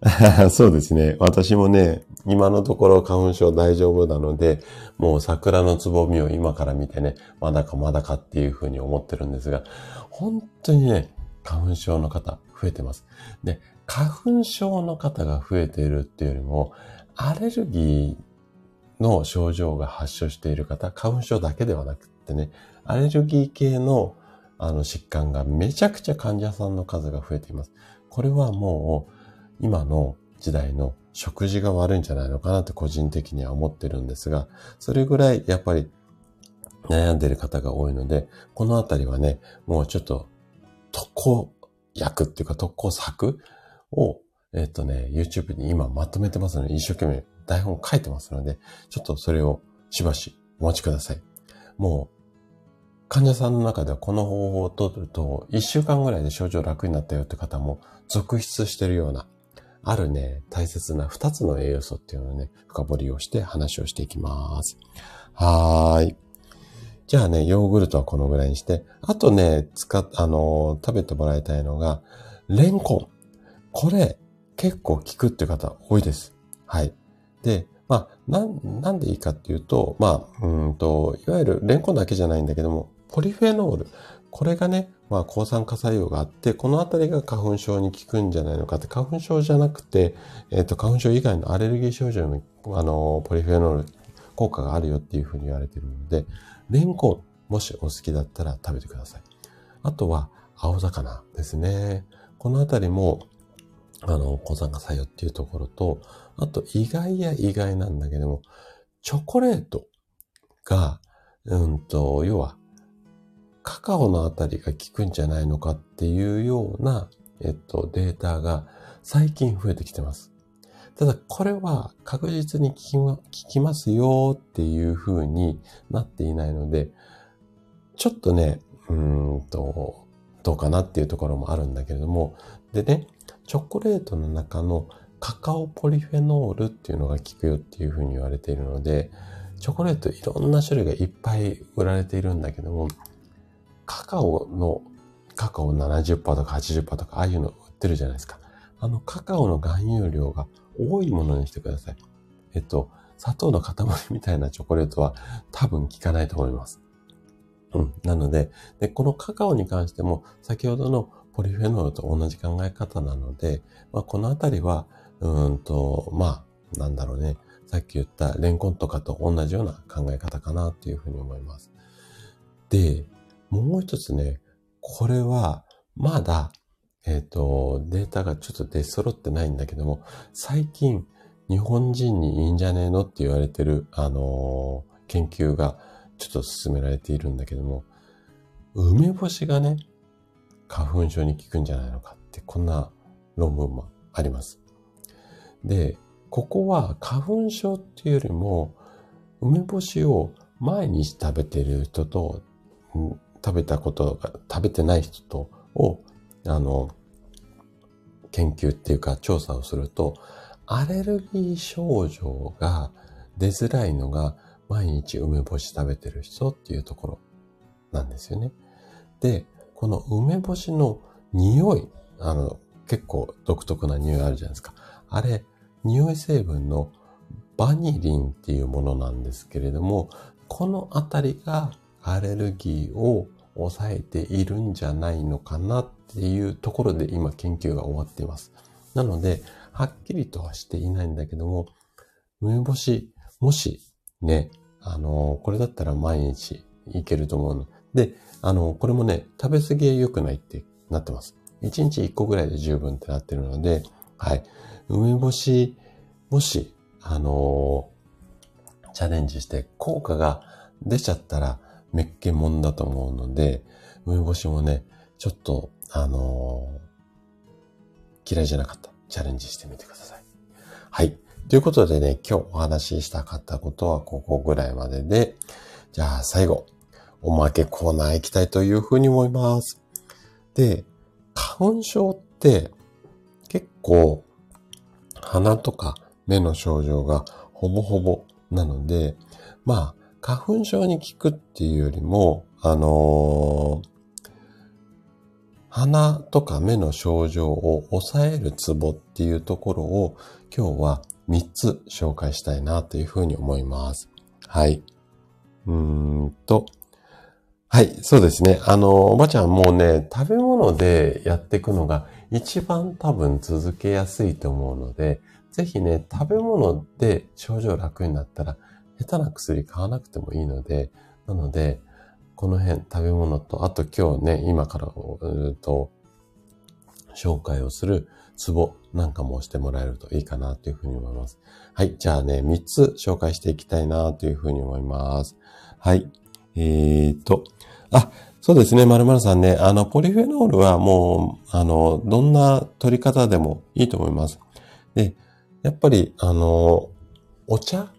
そうですね。私もね、今のところ花粉症大丈夫なので、もう桜のつぼみを今から見てね、まだかまだかっていうふうに思ってるんですが、本当にね、花粉症の方増えてます。で、花粉症の方が増えているっていうよりも、アレルギーの症状が発症している方、花粉症だけではなくってね、アレルギー系のあの疾患がめちゃくちゃ患者さんの数が増えています。これはもう今の時代の食事が悪いんじゃないのかなって個人的には思ってるんですが、それぐらいやっぱり悩んでる方が多いので、このあたりはね、もうちょっと特攻薬っていうか特攻策を、えっ、とね、YouTube に今まとめてますので、一生懸命台本書いてますので、ちょっとそれをしばしお待ちください。もう、患者さんの中ではこの方法を取ると、一週間ぐらいで症状楽になったよって方も続出してるようなあるね、大切な二つの栄養素っていうのをね、深掘りをして話をしていきます。はーい。じゃあね、ヨーグルトはこのぐらいにして、あとね、使っ、あのー、食べてもらいたいのが、レンコン。これ、結構効くっていう方多いです。はい。で、まあ、なん、なんでいいかっていうと、まあ、うんと、いわゆるレンコンだけじゃないんだけども、ポリフェノール。これがね、まあ、抗酸化作用があって、このあたりが花粉症に効くんじゃないのかって、花粉症じゃなくて、えっ、ー、と、花粉症以外のアレルギー症状にも、あの、ポリフェノール効果があるよっていうふうに言われてるので、レンコン、もしお好きだったら食べてください。あとは、青魚ですね。このあたりも、あの、抗酸化作用っていうところと、あと意外や意外なんだけども、チョコレートが、うんと、要はカカオのあたりが効くんじゃないのかっていうような、えっと、データが最近増えてきてます。ただ、これは確実に効きますよっていう風になっていないので、ちょっとね、うんと、どうかなっていうところもあるんだけれども、でね、チョコレートの中のカカオポリフェノールっていうのが効くよっていう風に言われているので、チョコレートいろんな種類がいっぱい売られているんだけども、カカオのカカオ70%とか80%とか、ああいうの売ってるじゃないですか。あの、カカオの含有量が多いものにしてください。えっと、砂糖の塊みたいなチョコレートは多分効かないと思います。うん。なので、で、このカカオに関しても、先ほどのポリフェノールと同じ考え方なので、まあ、このあたりは、うんと、まあ、なんだろうね。さっき言ったレンコンとかと同じような考え方かなっていうふうに思います。で、もう一つね、これは、まだ、えっ、ー、と、データがちょっと出揃ってないんだけども、最近、日本人にいいんじゃねえのって言われてる、あのー、研究がちょっと進められているんだけども、梅干しがね、花粉症に効くんじゃないのかって、こんな論文もあります。で、ここは花粉症っていうよりも、梅干しを毎日食べてる人と、食べたことが、食べてない人とを、あの、研究っていうか調査をすると、アレルギー症状が出づらいのが毎日梅干し食べてる人っていうところなんですよね。で、この梅干しの匂い、あの、結構独特な匂いあるじゃないですか。あれ、匂い成分のバニリンっていうものなんですけれども、このあたりがアレルギーを抑えているんじゃないのかなっっていうところで今研究が終わっています。なので、はっきりとはしていないんだけども、梅干し、もしね、あの、これだったら毎日いけると思うの。で、あの、これもね、食べ過ぎは良くないってなってます。1日1個ぐらいで十分ってなってるので、はい。梅干し、もし、あの、チャレンジして効果が出ちゃったら、めっけもんだと思うので、梅干しもね、ちょっと、あのー、嫌いじゃなかった。チャレンジしてみてください。はい。ということでね、今日お話ししたかったことはここぐらいまでで、じゃあ最後、おまけコーナー行きたいというふうに思います。で、花粉症って結構鼻とか目の症状がほぼほぼなので、まあ、花粉症に効くっていうよりも、あのー、鼻とか目の症状を抑えるツボっていうところを今日は3つ紹介したいなというふうに思います。はい。うーんと。はい、そうですね。あの、おばちゃんもうね、食べ物でやっていくのが一番多分続けやすいと思うので、ぜひね、食べ物で症状楽になったら、下手な薬買わなくてもいいので、なので、この辺食べ物と、あと今日ね、今から、うと、紹介をするツボなんかもしてもらえるといいかなというふうに思います。はい。じゃあね、3つ紹介していきたいなというふうに思います。はい。えーと、あ、そうですね、まるまるさんね。あの、ポリフェノールはもう、あの、どんな取り方でもいいと思います。で、やっぱり、あの、お茶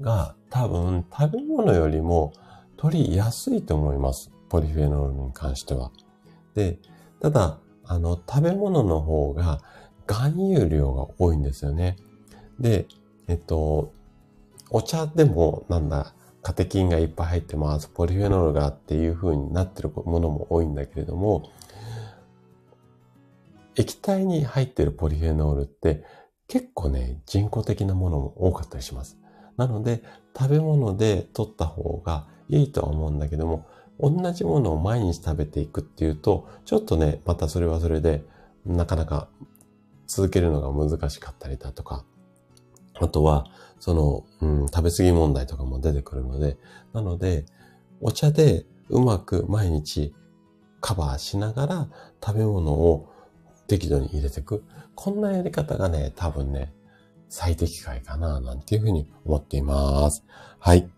が多分食べ物よりも取りやすいと思います。ポリフェノールに関しては。で、ただ、あの、食べ物の方が含有量が多いんですよね。で、えっと、お茶でもなんだ、カテキンがいっぱい入ってます。ポリフェノールがっていう風になってるものも多いんだけれども、液体に入ってるポリフェノールって結構ね、人工的なものも多かったりします。なので、食べ物で取った方がいいとは思うんだけども、同じものを毎日食べていくっていうと、ちょっとね、またそれはそれで、なかなか続けるのが難しかったりだとか、あとは、その、うん、食べ過ぎ問題とかも出てくるので、なので、お茶でうまく毎日カバーしながら食べ物を適度に入れていく。こんなやり方がね、多分ね、最適解かな、なんていうふうに思っています。はい。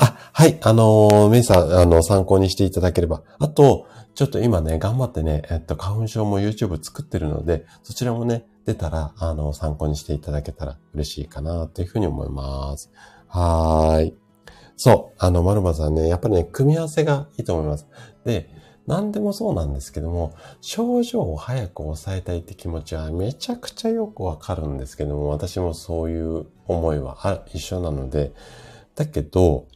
あ、はい。あのー、メイさん、あの、参考にしていただければ。あと、ちょっと今ね、頑張ってね、えっと、花粉症も YouTube 作ってるので、そちらもね、出たら、あの、参考にしていただけたら嬉しいかな、というふうに思います。はーい。そう。あの、まるまさんね、やっぱりね、組み合わせがいいと思います。で、何でもそうなんですけども、症状を早く抑えたいって気持ちはめちゃくちゃよくわかるんですけども、私もそういう思いは一緒なので、だけど、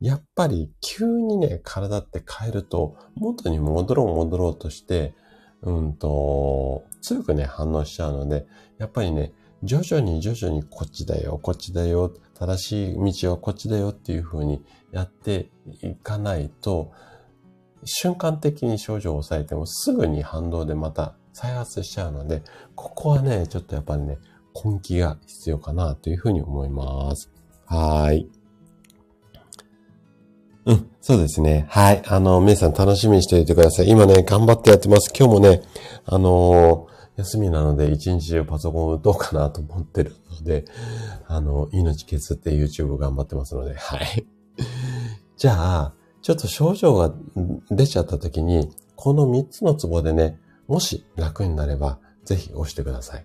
やっぱり急にね、体って変えると、元に戻ろう戻ろうとして、うんと、強くね、反応しちゃうので、やっぱりね、徐々に徐々にこっちだよ、こっちだよ、正しい道はこっちだよっていう風にやっていかないと、瞬間的に症状を抑えてもすぐに反動でまた再発しちゃうので、ここはね、ちょっとやっぱりね、根気が必要かなというふうに思います。はい。うん、そうですね。はい。あの、皆さん楽しみにしておいてください。今ね、頑張ってやってます。今日もね、あのー、休みなので一日中パソコンを打とうかなと思ってるので、あの、命削って YouTube 頑張ってますので、はい。じゃあ、ちょっと症状が出ちゃった時に、この3つのツボでね、もし楽になれば、ぜひ押してください。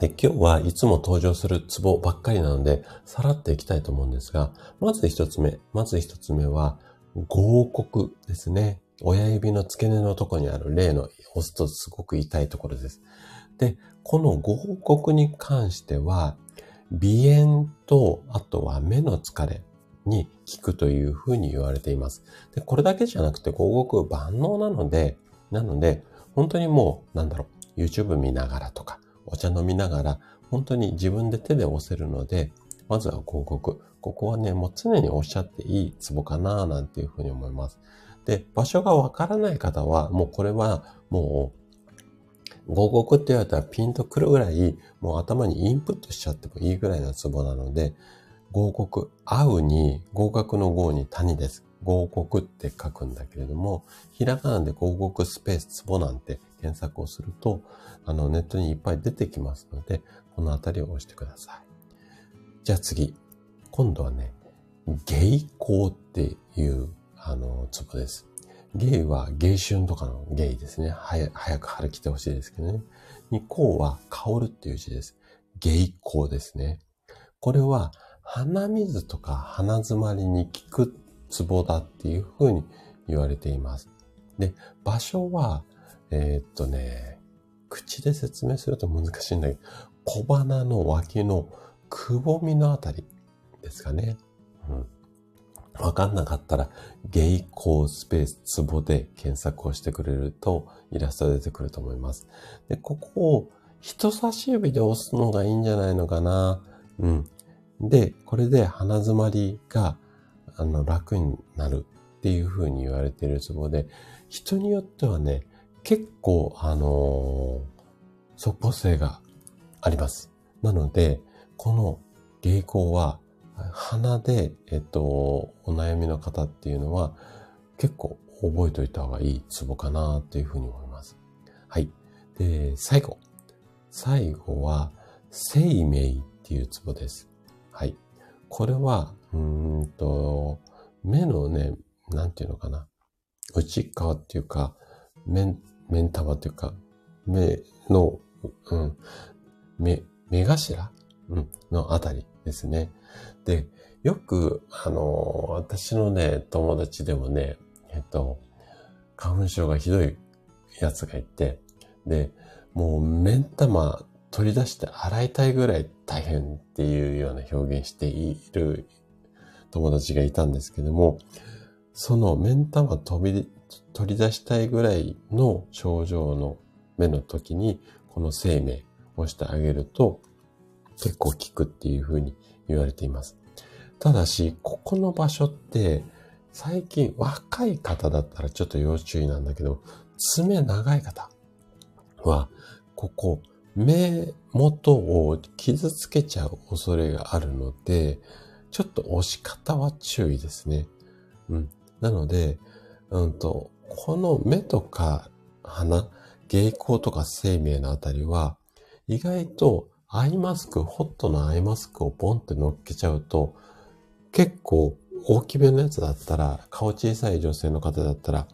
で、今日はいつも登場するツボばっかりなので、さらっていきたいと思うんですが、まず一つ目、まず一つ目は、合谷ですね。親指の付け根のとこにある例の押すとすごく痛いところです。で、この合谷に関しては、鼻炎と、あとは目の疲れ、に効くというふうに言われています。で、これだけじゃなくて、合谷万能なので、なので、本当にもう、なんだろう、YouTube 見ながらとか、お茶飲みながら、本当に自分で手で押せるので、まずは合谷。ここはね、もう常におっしゃっていいツボかななんていうふうに思います。で、場所がわからない方は、もうこれはもう、合谷って言われたらピンとくるぐらい、もう頭にインプットしちゃってもいいぐらいのツボなので、合谷、合うに、合格の合に谷です。合谷って書くんだけれども、ひらがなで合谷スペースツボなんて検索をすると、あの、ネットにいっぱい出てきますので、このあたりを押してください。じゃあ次。今度はね、芸行っていう、あの、ツボです。芸は芸春とかの芸ですね。早く春来てほしいですけどね。に、香は香るっていう字です。芸香ですね。これは鼻水とか鼻詰まりに効くツボだっていうふうに言われています。で、場所は、えー、っとね、口で説明すると難しいんだけど、小鼻の脇のくぼみのあたりですかね。うん。わかんなかったら、ゲイコースペースツボで検索をしてくれるとイラスト出てくると思います。で、ここを人差し指で押すのがいいんじゃないのかな。うん。で、これで鼻詰まりが、あの、楽になるっていう風に言われているツボで、人によってはね、結構、あのー、即効性があります。なので、この芸行は、鼻で、えっと、お悩みの方っていうのは、結構覚えておいた方がいいツボかなっていうふうに思います。はい。で、最後。最後は、生命っていうツボです。はい。これは、うんと、目のね、なんていうのかな。内側っていうか、目、目ん玉っていうか、目の、うん、目、目頭、うん、のあたりですね。で、よく、あの、私のね、友達でもね、えっと、花粉症がひどいやつがいて、で、もう目ん玉取り出して洗いたいぐらい大変っていうような表現している友達がいたんですけども、その目ん玉飛び、取り出したいぐらいの症状の目の時に、この生命をしてあげると結構効くっていうふうに言われています。ただし、ここの場所って最近若い方だったらちょっと要注意なんだけど、爪長い方は、ここ目元を傷つけちゃう恐れがあるので、ちょっと押し方は注意ですね。うん。なので、うんと、この目とか鼻、芸光とか生命のあたりは、意外とアイマスク、ホットのアイマスクをボンって乗っけちゃうと、結構大きめのやつだったら、顔小さい女性の方だったら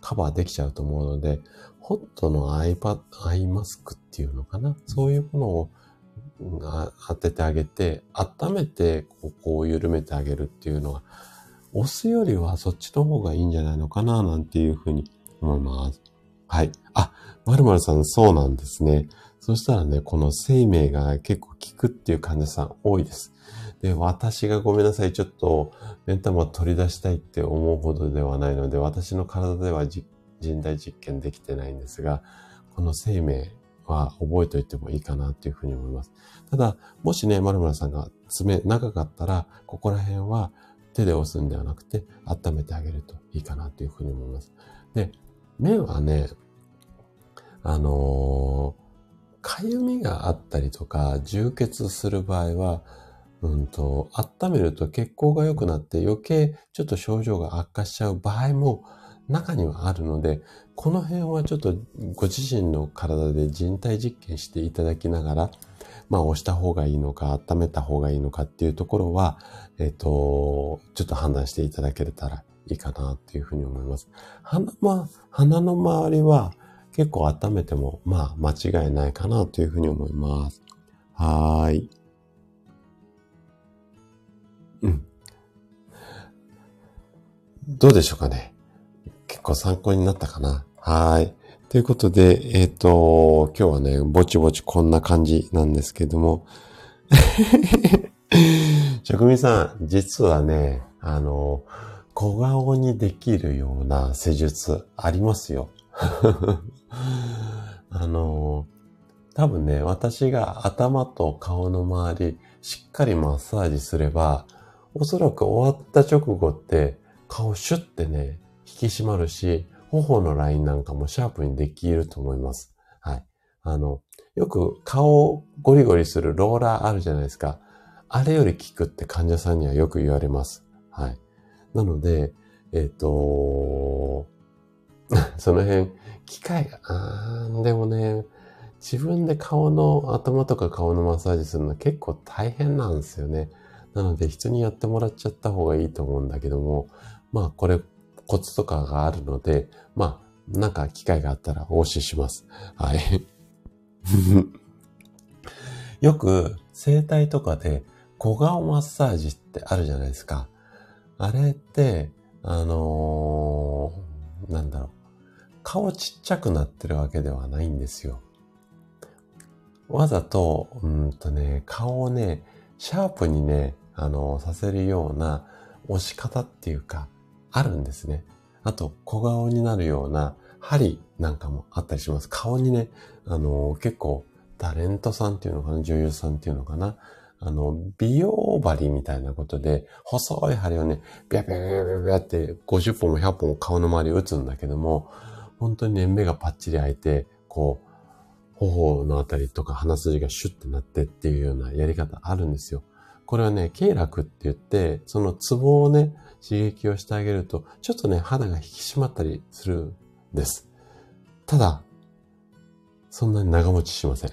カバーできちゃうと思うので、ホットのアイパアイマスクっていうのかな？そういうものを当ててあげて、温めてここを緩めてあげるっていうのが、押すよりはそっちの方がいいんじゃないのかななんていうふうに思います。はい。あ、まるまるさんそうなんですね。そしたらね、この生命が結構効くっていう患者さん多いです。で、私がごめんなさい、ちょっと、目ん玉取り出したいって思うほどではないので、私の体では人体実験できてないんですが、この生命は覚えておいてもいいかなっていうふうに思います。ただ、もしね、丸村さんが爪長かったら、ここら辺は手で押すんではなくて、温めてあげるといいかなっていうふうに思います。で、目はね、あのー、かゆみがあったりとか、充血する場合は、うんと、温めると血行が良くなって余計ちょっと症状が悪化しちゃう場合も中にはあるので、この辺はちょっとご自身の体で人体実験していただきながら、まあ押した方がいいのか、温めた方がいいのかっていうところは、えっ、ー、と、ちょっと判断していただけたらいいかなっていうふうに思います。鼻、ま、鼻の周りは結構温めても、まあ間違いないかなというふうに思います。はーい。うん。どうでしょうかね。結構参考になったかな。はい。ということで、えっ、ー、と、今日はね、ぼちぼちこんな感じなんですけども。職人さん、実はね、あの、小顔にできるような施術ありますよ。あの、多分ね、私が頭と顔の周り、しっかりマッサージすれば、おそらく終わった直後って顔シュッてね、引き締まるし、頬のラインなんかもシャープにできると思います。はい。あの、よく顔をゴリゴリするローラーあるじゃないですか。あれより効くって患者さんにはよく言われます。はい。なので、えっ、ー、とその辺、機械、あーでもね、自分で顔の頭とか顔のマッサージするの結構大変なんですよね。なので人にやってもらっちゃった方がいいと思うんだけども、まあこれコツとかがあるので、まあなんか機会があったらお教えします。はい。よく整体とかで小顔マッサージってあるじゃないですか。あれって、あのー、なんだろう。顔ちっちゃくなってるわけではないんですよ。わざと、うんとね、顔をね、シャープにね、あの、させるような押し方っていうか、あるんですね。あと、小顔になるような針なんかもあったりします。顔にね、あの、結構、タレントさんっていうのかな、女優さんっていうのかな。あの、美容針みたいなことで、細い針をね、ビャビャビャビャビャって50本も100本も顔の周り打つんだけども、本当にね、目がパッチリ開いて、こう、頬のあたりとか鼻筋がシュッてなってっていうようなやり方あるんですよ。これはね、経絡って言って、そのツボをね、刺激をしてあげると、ちょっとね、肌が引き締まったりするんです。ただ、そんなに長持ちしません。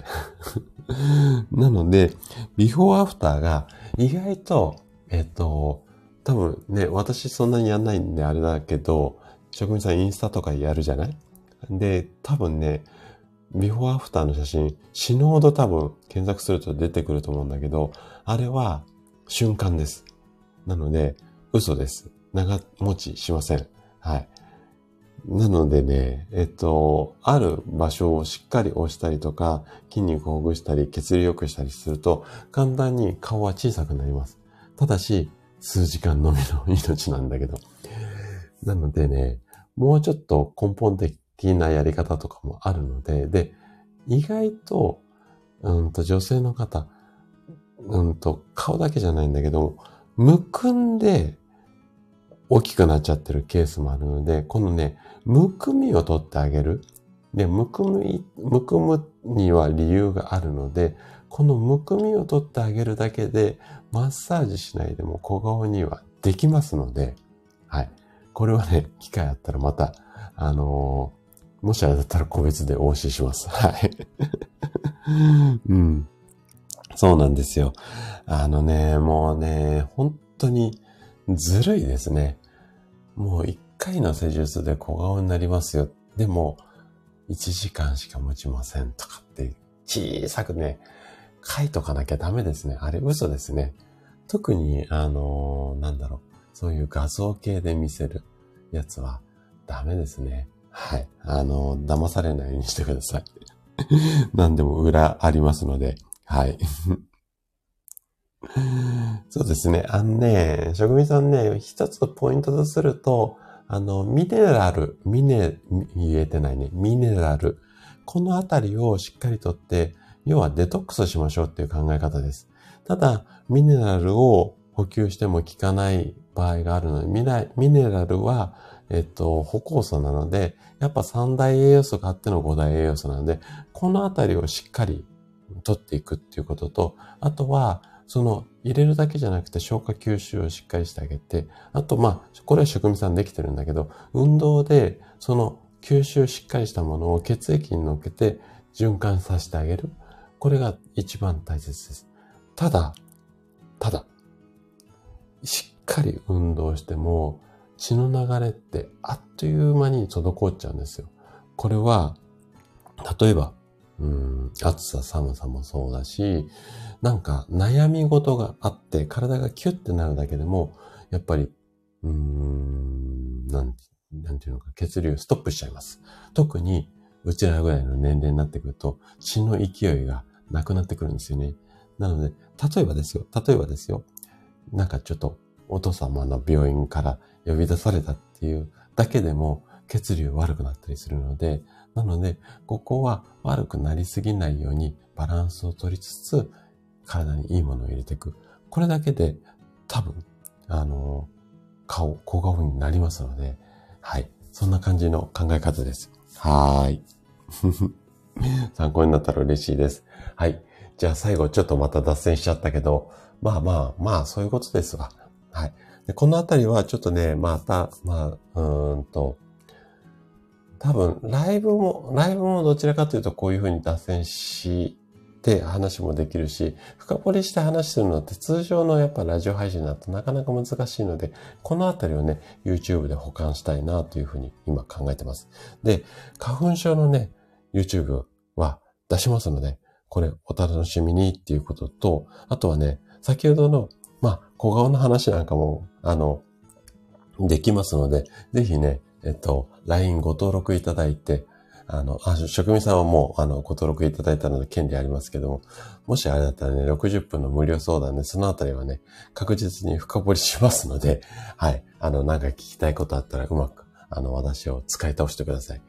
なので、ビフォーアフターが意外と、えっと、多分ね、私そんなにやんないんであれだけど、職人さんインスタとかやるじゃない？で、多分ね、ビフォーアフターの写真、死ぬほど多分検索すると出てくると思うんだけど、あれは瞬間です。なので、嘘です。長持ちしません。はい。なのでね、えっと、ある場所をしっかり押したりとか、筋肉をほぐしたり、血流良くしたりすると、簡単に顔は小さくなります。ただし、数時間のみの命なんだけど。なのでね、もうちょっと根本的なやり方とかもあるので、で、意外と、うんと女性の方、うんと顔だけじゃないんだけど、むくんで大きくなっちゃってるケースもあるので、このね、むくみを取ってあげる。で、むくみ、むくむには理由があるので、このむくみを取ってあげるだけで、マッサージしないでも小顔にはできますので、はい。これはね、機会あったらまた、あのもしあれだったら個別でお教えします。はい。うん。そうなんですよ。あのね、もうね、本当にずるいですね。もう一回の施術で小顔になりますよ。でも、1時間しか持ちませんとかって小さくね、書いとかなきゃダメですね。あれ嘘ですね。特に、あのー、なんだろう。そういう画像系で見せるやつはダメですね。はい。あの、騙されないようにしてください。何でも裏ありますので、はい。そうですね。あのね、職人さんね、一つポイントとすると、あの、ミネラル、ミネ、言えてないね。ミネラル。このあたりをしっかりとって、要はデトックスしましょうっていう考え方です。ただ、ミネラルを補給しても効かない場合があるので、ミネラルは、えっと、歩行素なので、やっぱ三大栄養素があっての五大栄養素なので、このあたりをしっかり取っていくっていうことと、あとは、その入れるだけじゃなくて消化吸収をしっかりしてあげて、あとまあ、これは職人さんできてるんだけど、運動でその吸収しっかりしたものを血液に乗っけて循環させてあげる。これが一番大切です。ただ、ただ、しっかり運動しても血の流れってあっという間に滞っちゃうんですよ。これは、例えば、うん、暑さ寒さもそうだし、なんか悩み事があって体がキュッてなるだけでも、やっぱり、うーん、なん、なんていうのか、血流ストップしちゃいます。特に、うちらぐらいの年齢になってくると、血の勢いがなくなってくるんですよね。なので、例えばですよ、例えばですよ、なんかちょっとお父様の病院から呼び出されたっていうだけでも血流悪くなったりするので、なので、ここは悪くなりすぎないようにバランスを取りつつ、体にいいものを入れていく。これだけで多分、あの、顔、小顔になりますので、はい。そんな感じの考え方です。はーい。参考になったら嬉しいです。はい。じゃあ最後ちょっとまた脱線しちゃったけど、まあまあまあそういうことですわ。はい。でこのあたりはちょっとね、また、まあ、うーんと、多分、ライブも、ライブもどちらかというとこういうふうに脱線しって話もできるし、深掘りして話するのって通常のやっぱラジオ配信だとなかなか難しいので、このあたりをね、YouTube で保管したいなというふうに今考えてます。で、花粉症のね、YouTube は出しますので、これお楽しみにっていうことと、あとはね、先ほどの、まあ、小顔の話なんかも、あの、できますので、ぜひね、えっと、LINE ご登録いただいて、あの、あ、職人さんはもう、あの、ご登録いただいたので権利ありますけども、もしあれだったらね、60分の無料相談で、そのあたりはね、確実に深掘りしますので、はい。あの、なんか聞きたいことあったらうまく、あの、私を使い倒してください。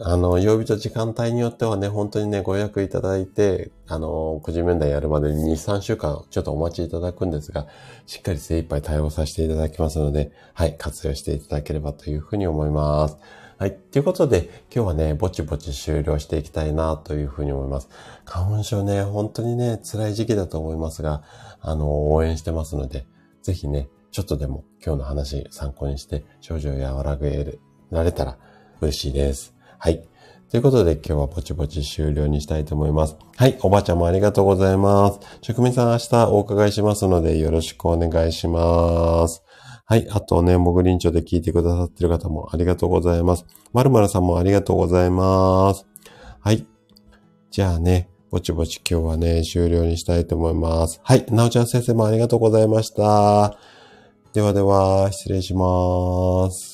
あの、曜日と時間帯によってはね、本当にね、ご予約いただいて、あの、個人面談やるまでに2、3週間ちょっとお待ちいただくんですが、しっかり精一杯対応させていただきますので、はい、活用していただければというふうに思います。はい。ということで、今日はね、ぼちぼち終了していきたいなというふうに思います。花粉症ね、本当にね、辛い時期だと思いますが、あの、応援してますので、ぜひね、ちょっとでも今日の話参考にして症状を和らげられたら嬉しいです。はい。ということで今日はぼちぼち終了にしたいと思います。はい。おばあちゃんもありがとうございます。職人さん明日お伺いしますのでよろしくお願いします。はい。あとね、モグリンチョで聞いてくださってる方もありがとうございます。まるまるさんもありがとうございます。はい。じゃあね、ぼちぼち今日はね、終了にしたいと思います。はい。なおちゃん先生もありがとうございました。ではでは、失礼します。